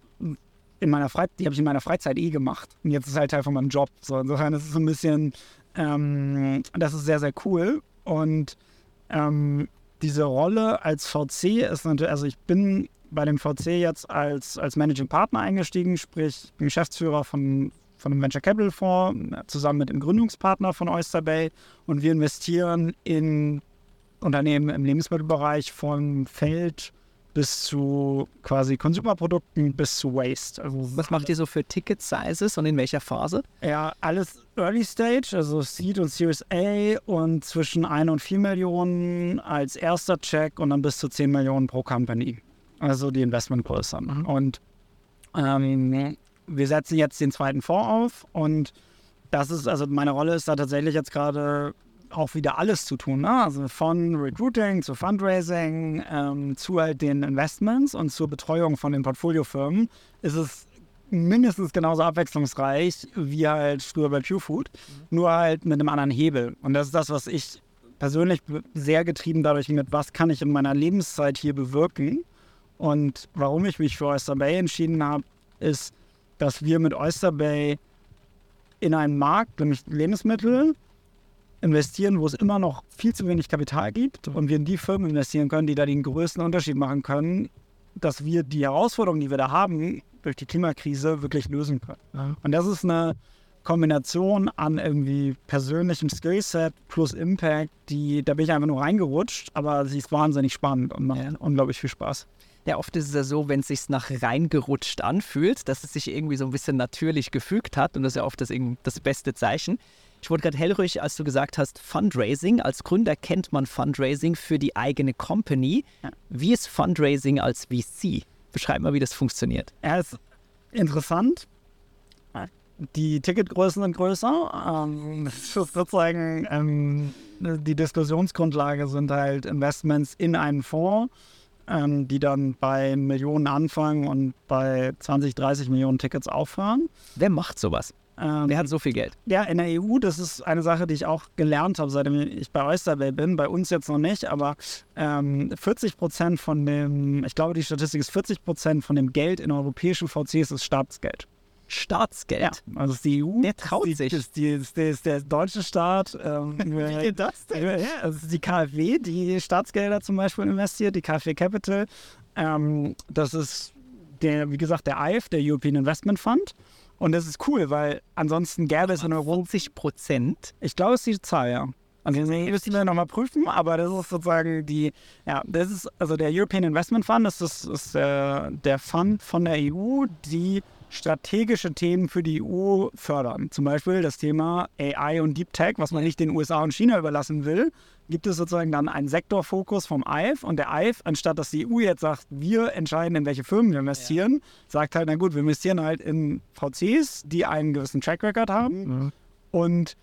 in meiner Freizeit, die habe ich in meiner Freizeit eh gemacht. Und jetzt ist halt Teil von meinem Job. So, insofern ist es ein bisschen, ähm, das ist sehr, sehr cool. Und ähm, diese Rolle als VC ist natürlich, also ich bin bei dem VC jetzt als, als Managing Partner eingestiegen, sprich Geschäftsführer von, von einem Venture Capital Fonds zusammen mit dem Gründungspartner von Oyster Bay und wir investieren in Unternehmen im Lebensmittelbereich von Feld bis zu quasi Konsumerprodukten bis zu Waste. Also Was macht ihr so für Ticket Sizes und in welcher Phase? Ja, alles Early Stage, also Seed und Series A und zwischen 1 und 4 Millionen als erster Check und dann bis zu 10 Millionen pro Company. Also die Investmentgröße. Mhm. Und ähm, wir setzen jetzt den zweiten Fonds auf und das ist, also meine Rolle ist da tatsächlich jetzt gerade auch wieder alles zu tun. Ne? Also von Recruiting zu Fundraising ähm, zu halt den Investments und zur Betreuung von den Portfoliofirmen ist es mindestens genauso abwechslungsreich wie halt früher bei Pure Food, mhm. nur halt mit einem anderen Hebel. Und das ist das, was ich persönlich sehr getrieben dadurch bin, was kann ich in meiner Lebenszeit hier bewirken. Und warum ich mich für Oyster Bay entschieden habe, ist, dass wir mit Oyster Bay in einen Markt, nämlich Lebensmittel, investieren, wo es immer noch viel zu wenig Kapital gibt und wir in die Firmen investieren können, die da den größten Unterschied machen können, dass wir die Herausforderungen, die wir da haben, durch die Klimakrise wirklich lösen können. Ja. Und das ist eine Kombination an irgendwie persönlichem Skillset plus Impact, die, da bin ich einfach nur reingerutscht, aber sie ist wahnsinnig spannend und macht ja. unglaublich viel Spaß. Ja, oft ist es ja so, wenn es sich nach reingerutscht anfühlt, dass es sich irgendwie so ein bisschen natürlich gefügt hat und das ist ja oft das, das beste Zeichen. Ich wurde gerade hellruhig, als du gesagt hast, Fundraising. Als Gründer kennt man Fundraising für die eigene Company. Ja. Wie ist Fundraising als VC? Beschreib mal, wie das funktioniert. Ja, ist interessant. Die Ticketgrößen sind größer. Ähm, sozusagen ähm, die Diskussionsgrundlage sind halt Investments in einen Fonds, ähm, die dann bei Millionen anfangen und bei 20, 30 Millionen Tickets aufhören. Wer macht sowas? Ähm, Wer hat so viel Geld? Ja, in der EU, das ist eine Sache, die ich auch gelernt habe, seitdem ich bei Oysterbay bin. Bei uns jetzt noch nicht, aber ähm, 40 Prozent von dem, ich glaube, die Statistik ist 40 Prozent von dem Geld in europäischen VCs ist Staatsgeld. Staatsgeld. Ja, also ist die EU. Der traut die, sich. Das ist, die, ist, ist der deutsche Staat. Ähm, Wie geht das denn? Ja, ist die KfW, die Staatsgelder zum Beispiel investiert, die KfW Capital. Ähm, das ist der, wie gesagt, der EIF, der European Investment Fund. Und das ist cool, weil ansonsten gäbe es in Europa. 40 Prozent? Ich glaube, es ist die Zahl, ja. Also das müssen wir nochmal prüfen, aber das ist sozusagen die, ja, das ist also der European Investment Fund, das ist, ist der, der Fund von der EU, die strategische Themen für die EU fördern. Zum Beispiel das Thema AI und Deep Tech, was man nicht den USA und China überlassen will, gibt es sozusagen dann einen Sektorfokus vom EIF und der EIF, anstatt dass die EU jetzt sagt, wir entscheiden, in welche Firmen wir investieren, ja. sagt halt, na gut, wir investieren halt in VCs, die einen gewissen Track Record haben mhm. und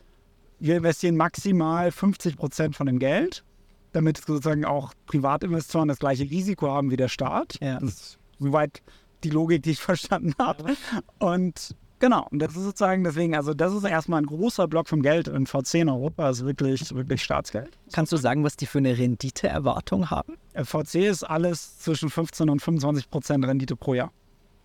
wir investieren maximal 50 Prozent von dem Geld, damit sozusagen auch Privatinvestoren das gleiche Risiko haben wie der Staat. Ja. Das ist soweit die Logik, die ich verstanden habe. Und genau, und das ist sozusagen deswegen, also das ist erstmal ein großer Block vom Geld in VC in Europa, also wirklich, wirklich Staatsgeld. Kannst du sagen, was die für eine Renditeerwartung haben? Äh, VC ist alles zwischen 15 und 25 Prozent Rendite pro Jahr.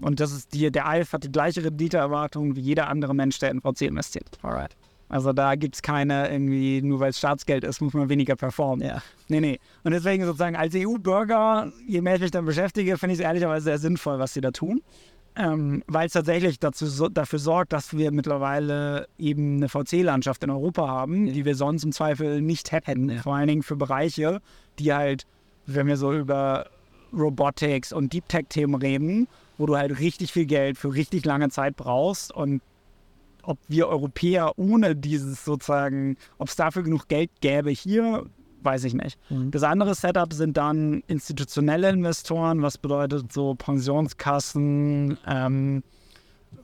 Und das ist die, der ALF hat die gleiche Renditeerwartung wie jeder andere Mensch, der in VC investiert. Alright. Also da gibt es keine irgendwie, nur weil es Staatsgeld ist, muss man weniger performen. Ja. Nee, nee. Und deswegen sozusagen als EU-Bürger, je mehr ich mich dann beschäftige, finde ich es ehrlicherweise sehr sinnvoll, was sie da tun. Ähm, weil es tatsächlich dazu, so, dafür sorgt, dass wir mittlerweile eben eine VC-Landschaft in Europa haben, die wir sonst im Zweifel nicht hätten. Ja. Vor allen Dingen für Bereiche, die halt, wenn wir so über Robotics und Deep Tech-Themen reden, wo du halt richtig viel Geld für richtig lange Zeit brauchst und ob wir Europäer ohne dieses sozusagen, ob es dafür genug Geld gäbe hier, weiß ich nicht. Mhm. Das andere Setup sind dann institutionelle Investoren, was bedeutet so Pensionskassen, ähm,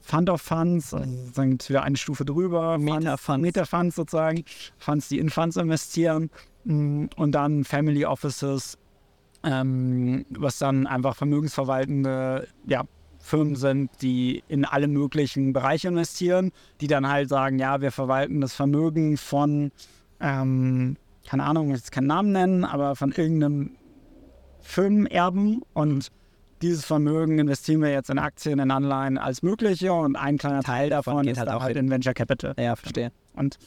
Fund of Funds, also sozusagen wieder eine Stufe drüber, Meta-Funds Meta sozusagen, Funds, die in Funds investieren mm, und dann Family Offices, ähm, was dann einfach vermögensverwaltende ja, Firmen sind, die in alle möglichen Bereiche investieren, die dann halt sagen, ja, wir verwalten das Vermögen von ähm, keine Ahnung, ich will jetzt keinen Namen nennen, aber von irgendeinem Firmenerben und dieses Vermögen investieren wir jetzt in Aktien, in Anleihen als mögliche und ein kleiner Teil davon geht ist halt auch halt in- in Venture Capital. Ja, verstehe. Und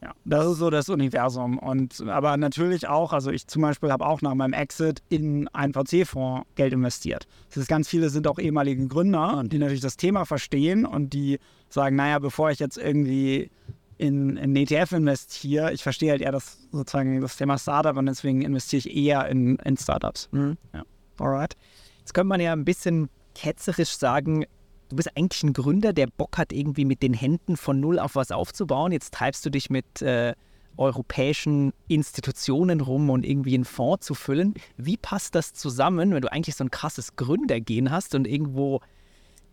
ja, das ist so das Universum. Und aber natürlich auch, also ich zum Beispiel habe auch nach meinem Exit in einen VC-Fonds Geld investiert. Das ist ganz viele sind auch ehemalige Gründer, die natürlich das Thema verstehen und die sagen, naja, bevor ich jetzt irgendwie in, in ETF investiere, ich verstehe halt eher das sozusagen das Thema Startup und deswegen investiere ich eher in, in Startups. Ja. Alright. Jetzt könnte man ja ein bisschen ketzerisch sagen, du bist eigentlich ein Gründer, der Bock hat, irgendwie mit den Händen von Null auf was aufzubauen. Jetzt treibst du dich mit äh, europäischen Institutionen rum und irgendwie einen Fonds zu füllen. Wie passt das zusammen, wenn du eigentlich so ein krasses Gründergehen hast und irgendwo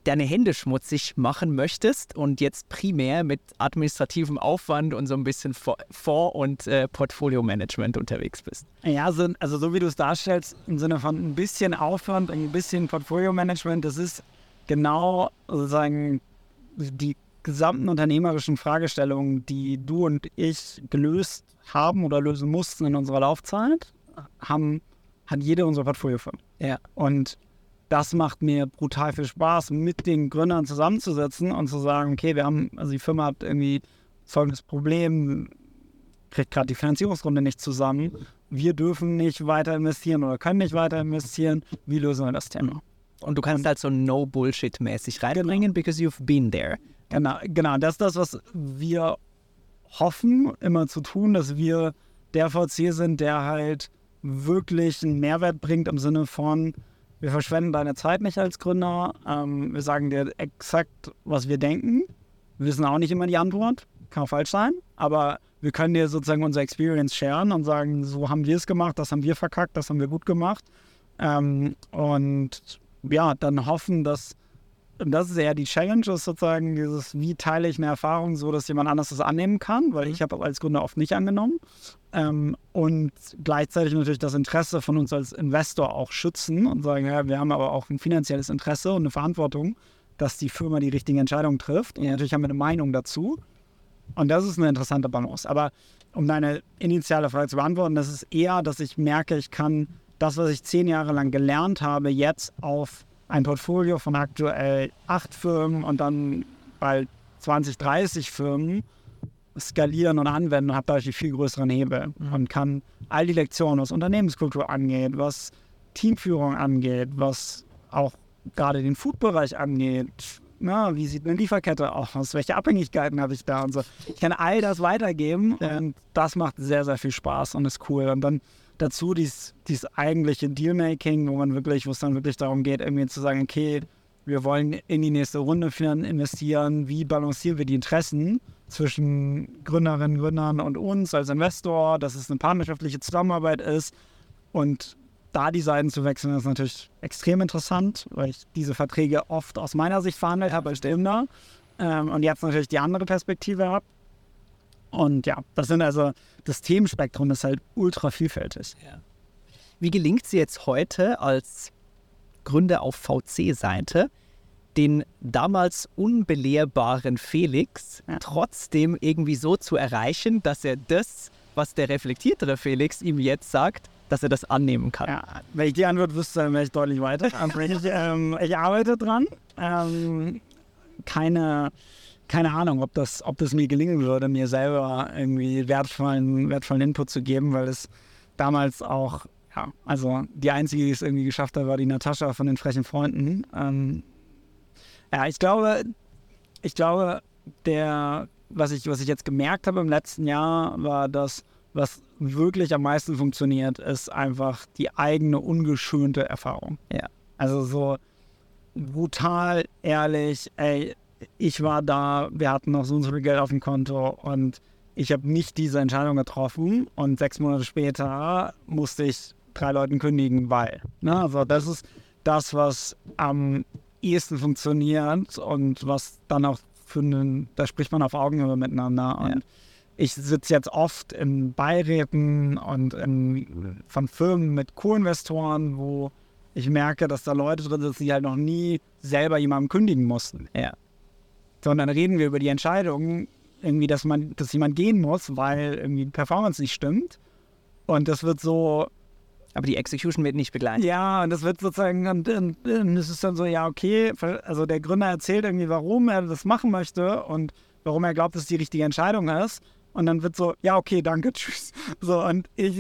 deine Hände schmutzig machen möchtest und jetzt primär mit administrativem Aufwand und so ein bisschen Fo- Fonds- und äh, Portfolio-Management unterwegs bist? Ja, so, also so wie du es darstellst, im Sinne von ein bisschen Aufwand, ein bisschen Portfolio-Management, das ist genau sozusagen die gesamten unternehmerischen Fragestellungen, die du und ich gelöst haben oder lösen mussten in unserer Laufzeit, haben, hat jede unserer Portfoliofirmen. Ja. Und das macht mir brutal viel Spaß, mit den Gründern zusammenzusitzen und zu sagen, okay, wir haben, also die Firma hat irgendwie folgendes Problem, kriegt gerade die Finanzierungsrunde nicht zusammen. Wir dürfen nicht weiter investieren oder können nicht weiter investieren. Wie lösen wir das Thema? Und du kannst halt so No-Bullshit-mäßig reinbringen, because you've been there. Genau, genau, das ist das, was wir hoffen, immer zu tun, dass wir der VC sind, der halt wirklich einen Mehrwert bringt im Sinne von, wir verschwenden deine Zeit nicht als Gründer, ähm, wir sagen dir exakt, was wir denken. Wir wissen auch nicht immer die Antwort, kann auch falsch sein, aber wir können dir sozusagen unsere Experience sharen und sagen, so haben wir es gemacht, das haben wir verkackt, das haben wir gut gemacht. Ähm, und ja, dann hoffen, dass und das ist eher die Challenge, ist sozusagen dieses, wie teile ich eine Erfahrung so, dass jemand anders das annehmen kann, weil ich habe als Gründer oft nicht angenommen. Ähm, und gleichzeitig natürlich das Interesse von uns als Investor auch schützen und sagen, ja, wir haben aber auch ein finanzielles Interesse und eine Verantwortung, dass die Firma die richtigen Entscheidungen trifft. Und natürlich haben wir eine Meinung dazu. Und das ist eine interessante Balance. Aber um deine initiale Frage zu beantworten, das ist eher, dass ich merke, ich kann das, was ich zehn Jahre lang gelernt habe, jetzt auf ein Portfolio von aktuell acht Firmen und dann bald 20, 30 Firmen skalieren und anwenden und habe dadurch einen viel größeren Hebel und kann all die Lektionen, was Unternehmenskultur angeht, was Teamführung angeht, was auch gerade den Food-Bereich angeht, na, wie sieht eine Lieferkette aus, welche Abhängigkeiten habe ich da und so. Ich kann all das weitergeben und das macht sehr, sehr viel Spaß und ist cool. Und dann dazu dieses, dieses eigentliche Dealmaking, wo man wirklich, wo es dann wirklich darum geht, irgendwie zu sagen, okay, wir wollen in die nächste Runde investieren, wie balancieren wir die Interessen zwischen Gründerinnen, Gründern und uns als Investor, dass es eine partnerschaftliche Zusammenarbeit ist und da die Seiten zu wechseln, ist natürlich extrem interessant, weil ich diese Verträge oft aus meiner Sicht verhandelt habe als Gründer ähm, und jetzt natürlich die andere Perspektive habe. Und ja, das sind also, das Themenspektrum ist halt ultra vielfältig. Wie gelingt es jetzt heute als Gründer auf VC-Seite, den damals unbelehrbaren Felix Ja. trotzdem irgendwie so zu erreichen, dass er das, was der reflektiertere Felix ihm jetzt sagt, dass er das annehmen kann? Ja, wenn ich die Antwort wüsste, dann wäre ich deutlich weiter. Ich, ähm, ich arbeite dran. Ähm, keine, keine Ahnung, ob das, ob das mir gelingen würde, mir selber irgendwie wertvollen, wertvollen Input zu geben, weil es damals auch, ja, also die einzige, die es irgendwie geschafft hat, war die Natascha von den frechen Freunden. Ähm, ja, ich glaube, ich glaube, der, was ich, was ich jetzt gemerkt habe im letzten Jahr, war, dass was wirklich am meisten funktioniert, ist einfach die eigene ungeschönte Erfahrung. Ja. Also so brutal ehrlich, ey, ich war da, wir hatten noch so und so viel Geld auf dem Konto und ich habe nicht diese Entscheidung getroffen und sechs Monate später musste ich drei Leuten kündigen, weil. Ne? Also das ist das, was am ehesten funktioniert und was dann auch für einen, da spricht man auf Augenhöhe miteinander. Und Ja. ich sitze jetzt oft in Beiräten und in, von Firmen mit Co-Investoren, wo ich merke, dass da Leute drin sitzen, die halt noch nie selber jemandem kündigen mussten. Ja. Sondern reden wir über die Entscheidungen irgendwie, dass man, dass jemand gehen muss, weil irgendwie die Performance nicht stimmt. Und das wird so, Aber die Execution wird nicht begleitet. ja, und das wird sozusagen, und, und, und es ist dann so, ja, okay, also der Gründer erzählt irgendwie, warum er das machen möchte und warum er glaubt, dass es die richtige Entscheidung ist. Und dann wird so, ja, okay, danke, tschüss. So, und ich,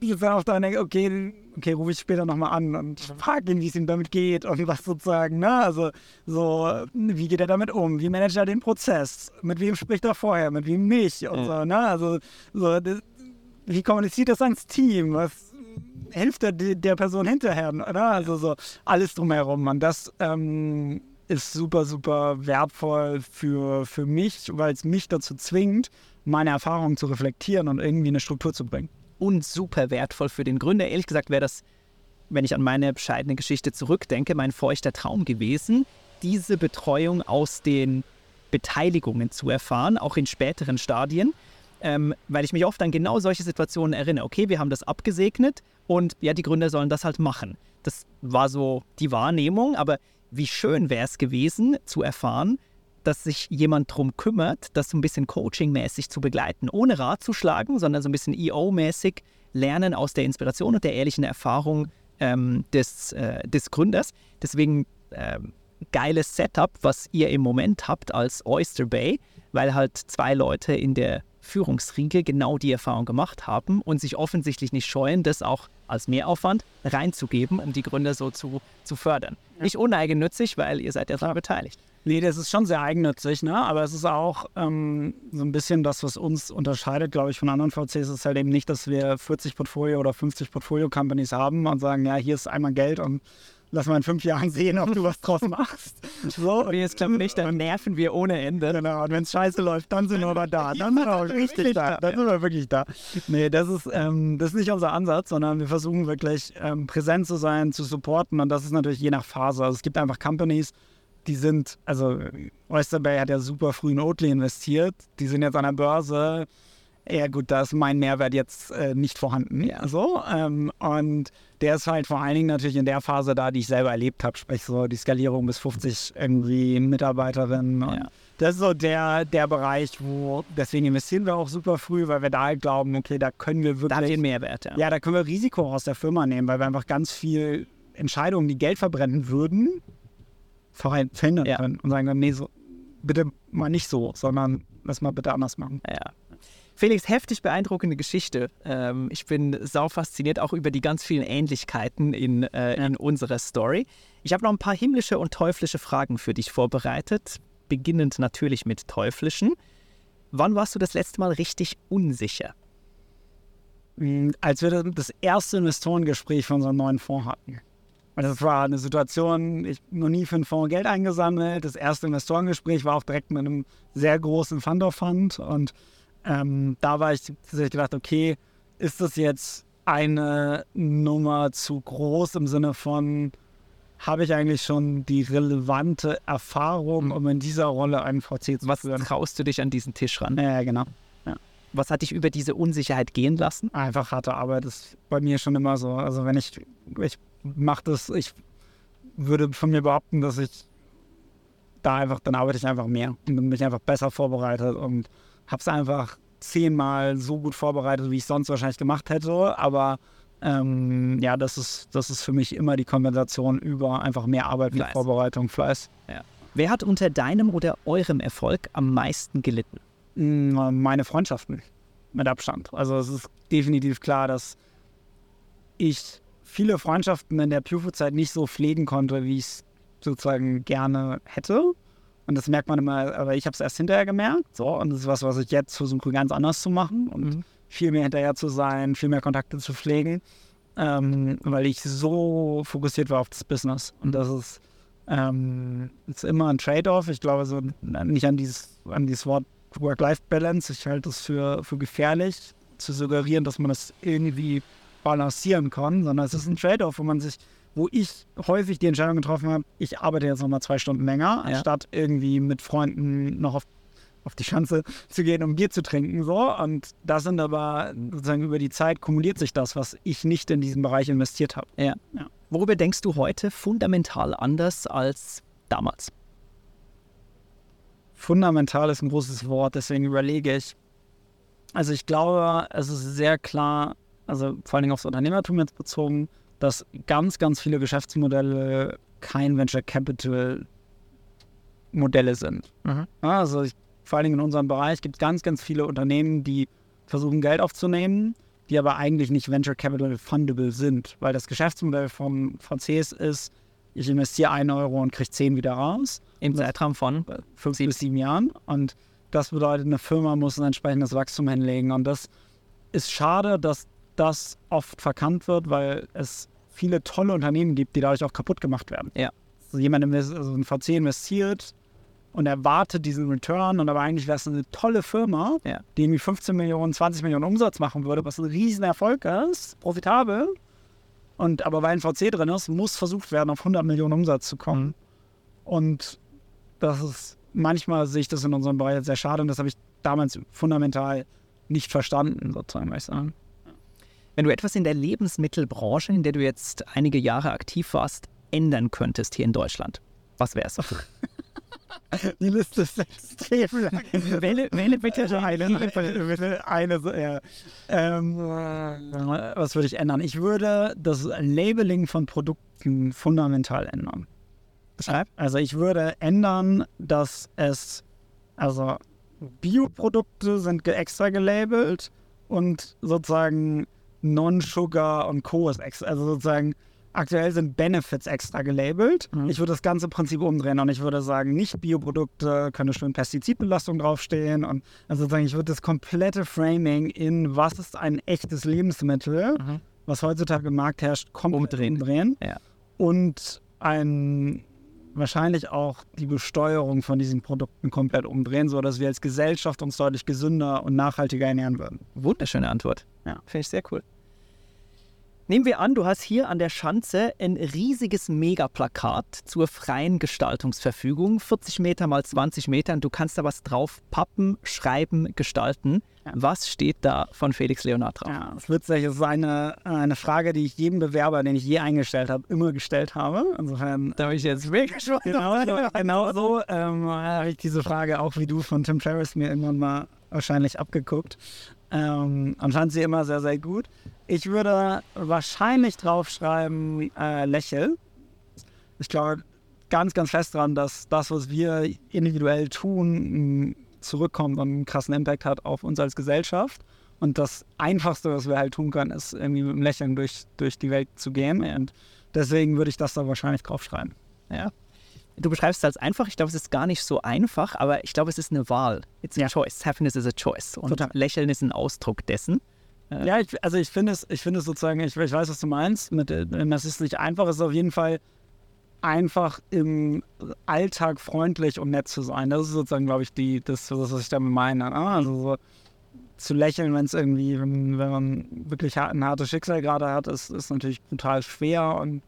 jetzt dann auch da und denke, okay, okay, rufe ich später nochmal an und frage ihn, wie es ihm damit geht und was sozusagen, ne, also so, wie geht er damit um, wie managt er den Prozess, mit wem spricht er vorher, mit wem nicht? Und so, ne, also so, das, wie kommuniziert das ans Team, was hilft er der Person hinterher, oder? Also so alles drumherum. Und das ähm, ist super, super wertvoll für, für mich, weil es mich dazu zwingt, meine Erfahrungen zu reflektieren und irgendwie eine Struktur zu bringen. Und super wertvoll für den Gründer. Ehrlich gesagt wäre das, wenn ich an meine bescheidene Geschichte zurückdenke, mein feuchter Traum gewesen, diese Betreuung aus den Beteiligungen zu erfahren, auch in späteren Stadien, ähm, weil ich mich oft an genau solche Situationen erinnere. Okay, wir haben das abgesegnet und ja, die Gründer sollen das halt machen. Das war so die Wahrnehmung, aber wie schön wäre es gewesen zu erfahren, dass sich jemand darum kümmert, das so ein bisschen coachingmäßig zu begleiten, ohne Rat zu schlagen, sondern so ein bisschen EO-mäßig lernen aus der Inspiration und der ehrlichen Erfahrung ähm, des, äh, des Gründers. Deswegen ähm, geiles Setup, was ihr im Moment habt als Oyster Bay, weil halt zwei Leute in der Führungsriege genau die Erfahrung gemacht haben und sich offensichtlich nicht scheuen, das auch als Mehraufwand reinzugeben, um die Gründer so zu, zu fördern. Nicht uneigennützig, weil ihr seid ja daran beteiligt. Nee, das ist schon sehr eigennützig, ne? aber es ist auch ähm, so ein bisschen das, was uns unterscheidet, glaube ich, von anderen VCs, ist halt eben nicht, dass wir 40 Portfolio- oder 50 Portfolio-Companies haben und sagen, ja, hier ist einmal Geld und lass mal in fünf Jahren sehen, ob du was draus machst. So, Wenn es klappt nicht, dann nerven wir ohne Ende. Genau, und wenn es scheiße läuft, dann sind wir aber da. Dann sind wir auch richtig da. Dann sind wir wirklich da. Nee, das ist, ähm, das ist nicht unser Ansatz, sondern wir versuchen wirklich ähm, präsent zu sein, zu supporten und das ist natürlich je nach Phase. Also es gibt einfach Companies, die sind, also Oyster Bay hat ja super früh in Oatly investiert, die sind jetzt an der Börse. Ja gut, da ist mein Mehrwert jetzt äh, nicht vorhanden. Ja. So, ähm, und der ist halt vor allen Dingen natürlich in der Phase da, die ich selber erlebt habe, sprich so die Skalierung bis 50 irgendwie Mitarbeiterinnen. Ja. Das ist so der, der Bereich, wo, deswegen investieren wir auch super früh, weil wir da halt glauben, okay, da können wir wirklich. Da einen Mehrwert, ja. Ja, da können wir Risiko aus der Firma nehmen, weil wir einfach ganz viel Entscheidungen, die Geld verbrennen würden, verhindern Ja. können und sagen dann, nee, so, bitte mal nicht so, sondern lass mal bitte anders machen. Ja. Felix, heftig beeindruckende Geschichte. Ähm, ich bin sau fasziniert auch über die ganz vielen Ähnlichkeiten in, äh, in unserer Story. Ich habe noch ein paar himmlische und teuflische Fragen für dich vorbereitet, beginnend natürlich mit teuflischen. Wann warst du das letzte Mal richtig unsicher? Mm, Als wir das erste Investorengespräch für unseren neuen Fonds hatten. Und das war eine Situation, ich noch nie für einen Fonds Geld eingesammelt. Das erste Investorengespräch war auch direkt mit einem sehr großen Fund of Fund. Und ähm, da war ich tatsächlich gedacht, okay, ist das jetzt eine Nummer zu groß im Sinne von, habe ich eigentlich schon die relevante Erfahrung, um in dieser Rolle einen VC zu Was führen? traust du dich an diesen Tisch ran? Ja, genau. Was hat dich über diese Unsicherheit gehen lassen? Einfach harte Arbeit ist bei mir schon immer so. Also wenn ich, ich mache das, ich würde von mir behaupten, dass ich da einfach, dann arbeite ich einfach mehr und bin mich einfach besser vorbereitet und habe es einfach zehnmal so gut vorbereitet, wie ich sonst wahrscheinlich gemacht hätte. Aber ähm, ja, das ist, das ist für mich immer die Kompensation über einfach mehr Arbeit mit Fleiß. Vorbereitung, Fleiß. Wer hat unter deinem oder eurem Erfolg am meisten gelitten? Mm, meine Freundschaften mit Abstand. Also es ist definitiv klar, dass ich viele Freundschaften in der Pufu-Zeit nicht so pflegen konnte, wie ich es sozusagen gerne hätte. Und das merkt man immer, aber ich habe es erst hinterher gemerkt. So, und das ist was, was ich jetzt versuche, ganz anders zu machen und Mhm. viel mehr hinterher zu sein, viel mehr Kontakte zu pflegen, ähm, weil ich so fokussiert war auf das Business. Und das ist, ähm, ist immer ein Trade-off. Ich glaube so nicht an dieses, an dieses Wort Work-Life-Balance. Ich halte es für, für gefährlich, zu suggerieren, dass man das irgendwie balancieren kann, sondern es ist ein Trade-off, wo man sich, wo ich häufig die Entscheidung getroffen habe, ich arbeite jetzt nochmal zwei Stunden länger, Ja. anstatt irgendwie mit Freunden noch auf, auf die Schanze zu gehen, um Bier zu trinken. So. Und das sind aber sozusagen über die Zeit kumuliert sich das, was ich nicht in diesen Bereich investiert habe. Ja. Ja. Worüber denkst du heute fundamental anders als damals? fundamental ist ein großes Wort, deswegen überlege ich. Also ich glaube, es ist sehr klar, also vor allen Dingen aufs Unternehmertum jetzt bezogen, dass ganz, ganz viele Geschäftsmodelle kein Venture Capital Modelle sind. Mhm. Also ich, vor allen Dingen in unserem Bereich gibt es ganz, ganz viele Unternehmen, die versuchen Geld aufzunehmen, die aber eigentlich nicht Venture Capital fundable sind, weil das Geschäftsmodell von VCs ist, ich investiere einen Euro und kriege zehn wieder raus Im Zeitraum von fünf bis sieben Jahren. Und das bedeutet, eine Firma muss ein entsprechendes Wachstum hinlegen. Und das ist schade, dass das oft verkannt wird, weil es viele tolle Unternehmen gibt, die dadurch auch kaputt gemacht werden. Ja. Also jemand, also ein VC investiert und erwartet diesen Return und aber eigentlich wäre es eine tolle Firma, Ja. die irgendwie 15 Millionen, 20 Millionen Umsatz machen würde, was ein Riesenerfolg ist, profitabel. Und aber weil ein VC drin ist, muss versucht werden, auf 100 Millionen Umsatz zu kommen. Mhm. Und das ist, manchmal sehe ich das in unserem Bereich sehr schade und das habe ich damals fundamental nicht verstanden, sozusagen, muss ich sagen. Wenn du etwas in der Lebensmittelbranche, in der du jetzt einige Jahre aktiv warst, ändern könntest hier in Deutschland, was wäre es? Die Liste ist extrem lang. wähle, wähle bitte eine, bitte eine, so, ja. ähm, äh, was würde ich ändern? Ich würde das Labeling von Produkten fundamental ändern. Beschreib. Also ich würde ändern, dass es, also Bioprodukte sind extra gelabelt und sozusagen Non-Sugar und Co. ist extra, also sozusagen aktuell sind Benefits extra gelabelt. Mhm. Ich würde das ganze Prinzip umdrehen und ich würde sagen, nicht Bioprodukte, könnte schon Pestizidbelastung draufstehen und also sozusagen ich würde das komplette Framing in was ist ein echtes Lebensmittel, Mhm. was heutzutage im Markt herrscht, komplett Umdrehen. umdrehen. Ja. Und ein wahrscheinlich auch die Besteuerung von diesen Produkten komplett umdrehen, sodass wir als Gesellschaft uns deutlich gesünder und nachhaltiger ernähren würden. Wunderschöne Antwort. Ja. Finde ich sehr cool. Nehmen wir an, du hast hier an der Schanze ein riesiges Megaplakat zur freien Gestaltungsverfügung. 40 Meter mal 20 Meter und du kannst da was drauf pappen, schreiben, gestalten. Ja. Was steht da von Felix Leonard drauf? Ja, das Witzige ist eine, eine Frage, die ich jedem Bewerber, den ich je eingestellt habe, immer gestellt habe. Insofern Da bin ich jetzt mega gespannt. genau, so, genau so ähm, habe ich diese Frage auch wie du von Tim Ferriss mir irgendwann mal wahrscheinlich abgeguckt ähm, und sie immer sehr, sehr gut. Ich würde wahrscheinlich draufschreiben, äh, lächel. Ich glaube ganz, ganz fest daran, dass das, was wir individuell tun, zurückkommt und einen krassen Impact hat auf uns als Gesellschaft. Und das Einfachste, was wir halt tun können, ist irgendwie mit dem Lächeln durch, durch die Welt zu gehen. Und deswegen würde ich das da wahrscheinlich draufschreiben. Ja. Du beschreibst es als einfach. Ich glaube, es ist gar nicht so einfach, aber ich glaube, es ist eine Wahl. It's a Ja. choice. Happiness is a choice. Und Total. Lächeln ist ein Ausdruck dessen. Ja, ich, also ich finde es, ich finde es sozusagen, ich, ich weiß, was du meinst, mit, äh, es ist nicht einfach, es ist auf jeden Fall einfach im Alltag freundlich und nett zu sein. Das ist sozusagen, glaube ich, die, das, das, was ich damit meine. ne? Also so zu lächeln, wenn es irgendwie, wenn, wenn man wirklich ein hartes Schicksal gerade hat, ist, ist natürlich brutal schwer und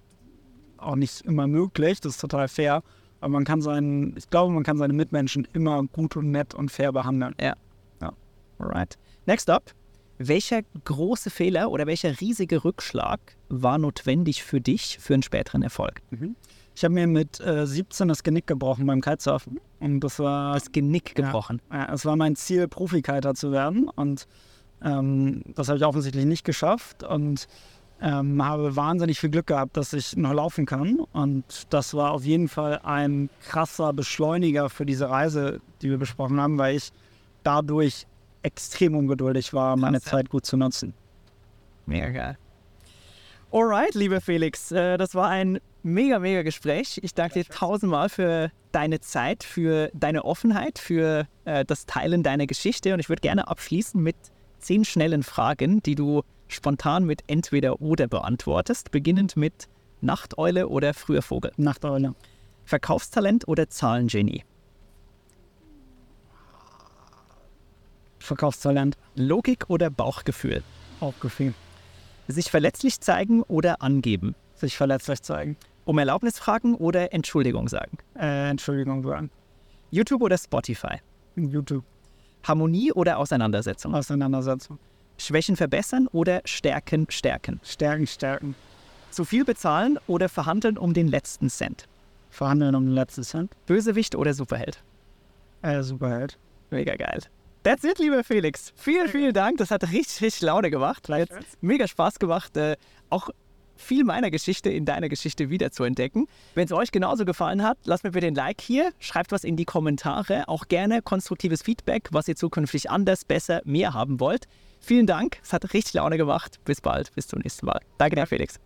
auch nicht immer möglich. Das ist total fair. Aber man kann seinen, ich glaube, man kann seine Mitmenschen immer gut und nett und fair behandeln. Alright. Next up. Welcher große Fehler oder welcher riesige Rückschlag war notwendig für dich für einen späteren Erfolg? Ich habe mir mit äh, 17 das Genick gebrochen beim Kitesurfen. Und das war Das Genick gebrochen. Ja, es war mein Ziel, Profikiter zu werden und ähm, das habe ich offensichtlich nicht geschafft und ähm, habe wahnsinnig viel Glück gehabt, dass ich noch laufen kann und das war auf jeden Fall ein krasser Beschleuniger für diese Reise, die wir besprochen haben, weil ich dadurch extrem ungeduldig war, meine Krass. Zeit gut zu nutzen. Mega geil. Alright, lieber Felix, äh, das war ein mega, mega Gespräch. Ich danke dir tausendmal für deine Zeit, für deine Offenheit, für äh, das Teilen deiner Geschichte. Und ich würde gerne abschließen mit zehn schnellen Fragen, die du spontan mit entweder oder beantwortest, beginnend mit Nachteule oder früher Vogel. Nachteule. Verkaufstalent oder Zahlengenie? Verkaufstalent. Logik oder Bauchgefühl? Aufgefühlt. Sich verletzlich zeigen oder angeben? Sich verletzlich zeigen. Um Erlaubnis fragen oder Entschuldigung sagen? Äh, Entschuldigung sagen. YouTube oder Spotify? YouTube. Harmonie oder Auseinandersetzung? Auseinandersetzung. Schwächen verbessern oder Stärken stärken? Stärken, stärken. Zu viel bezahlen oder verhandeln um den letzten Cent? Verhandeln um den letzten Cent. Bösewicht oder Superheld? Äh, Superheld. Mega geil. That's it, lieber Felix. Vielen, vielen Dank. Das hat richtig, richtig Laune gemacht. Hat mega Spaß gemacht, äh, auch viel meiner Geschichte in deiner Geschichte wieder zu entdecken. Wenn es euch genauso gefallen hat, lasst mir bitte ein Like hier, schreibt was in die Kommentare, auch gerne konstruktives Feedback, was ihr zukünftig anders, besser, mehr haben wollt. Vielen Dank, es hat richtig Laune gemacht. Bis bald, bis zum nächsten Mal. Danke dir, Felix.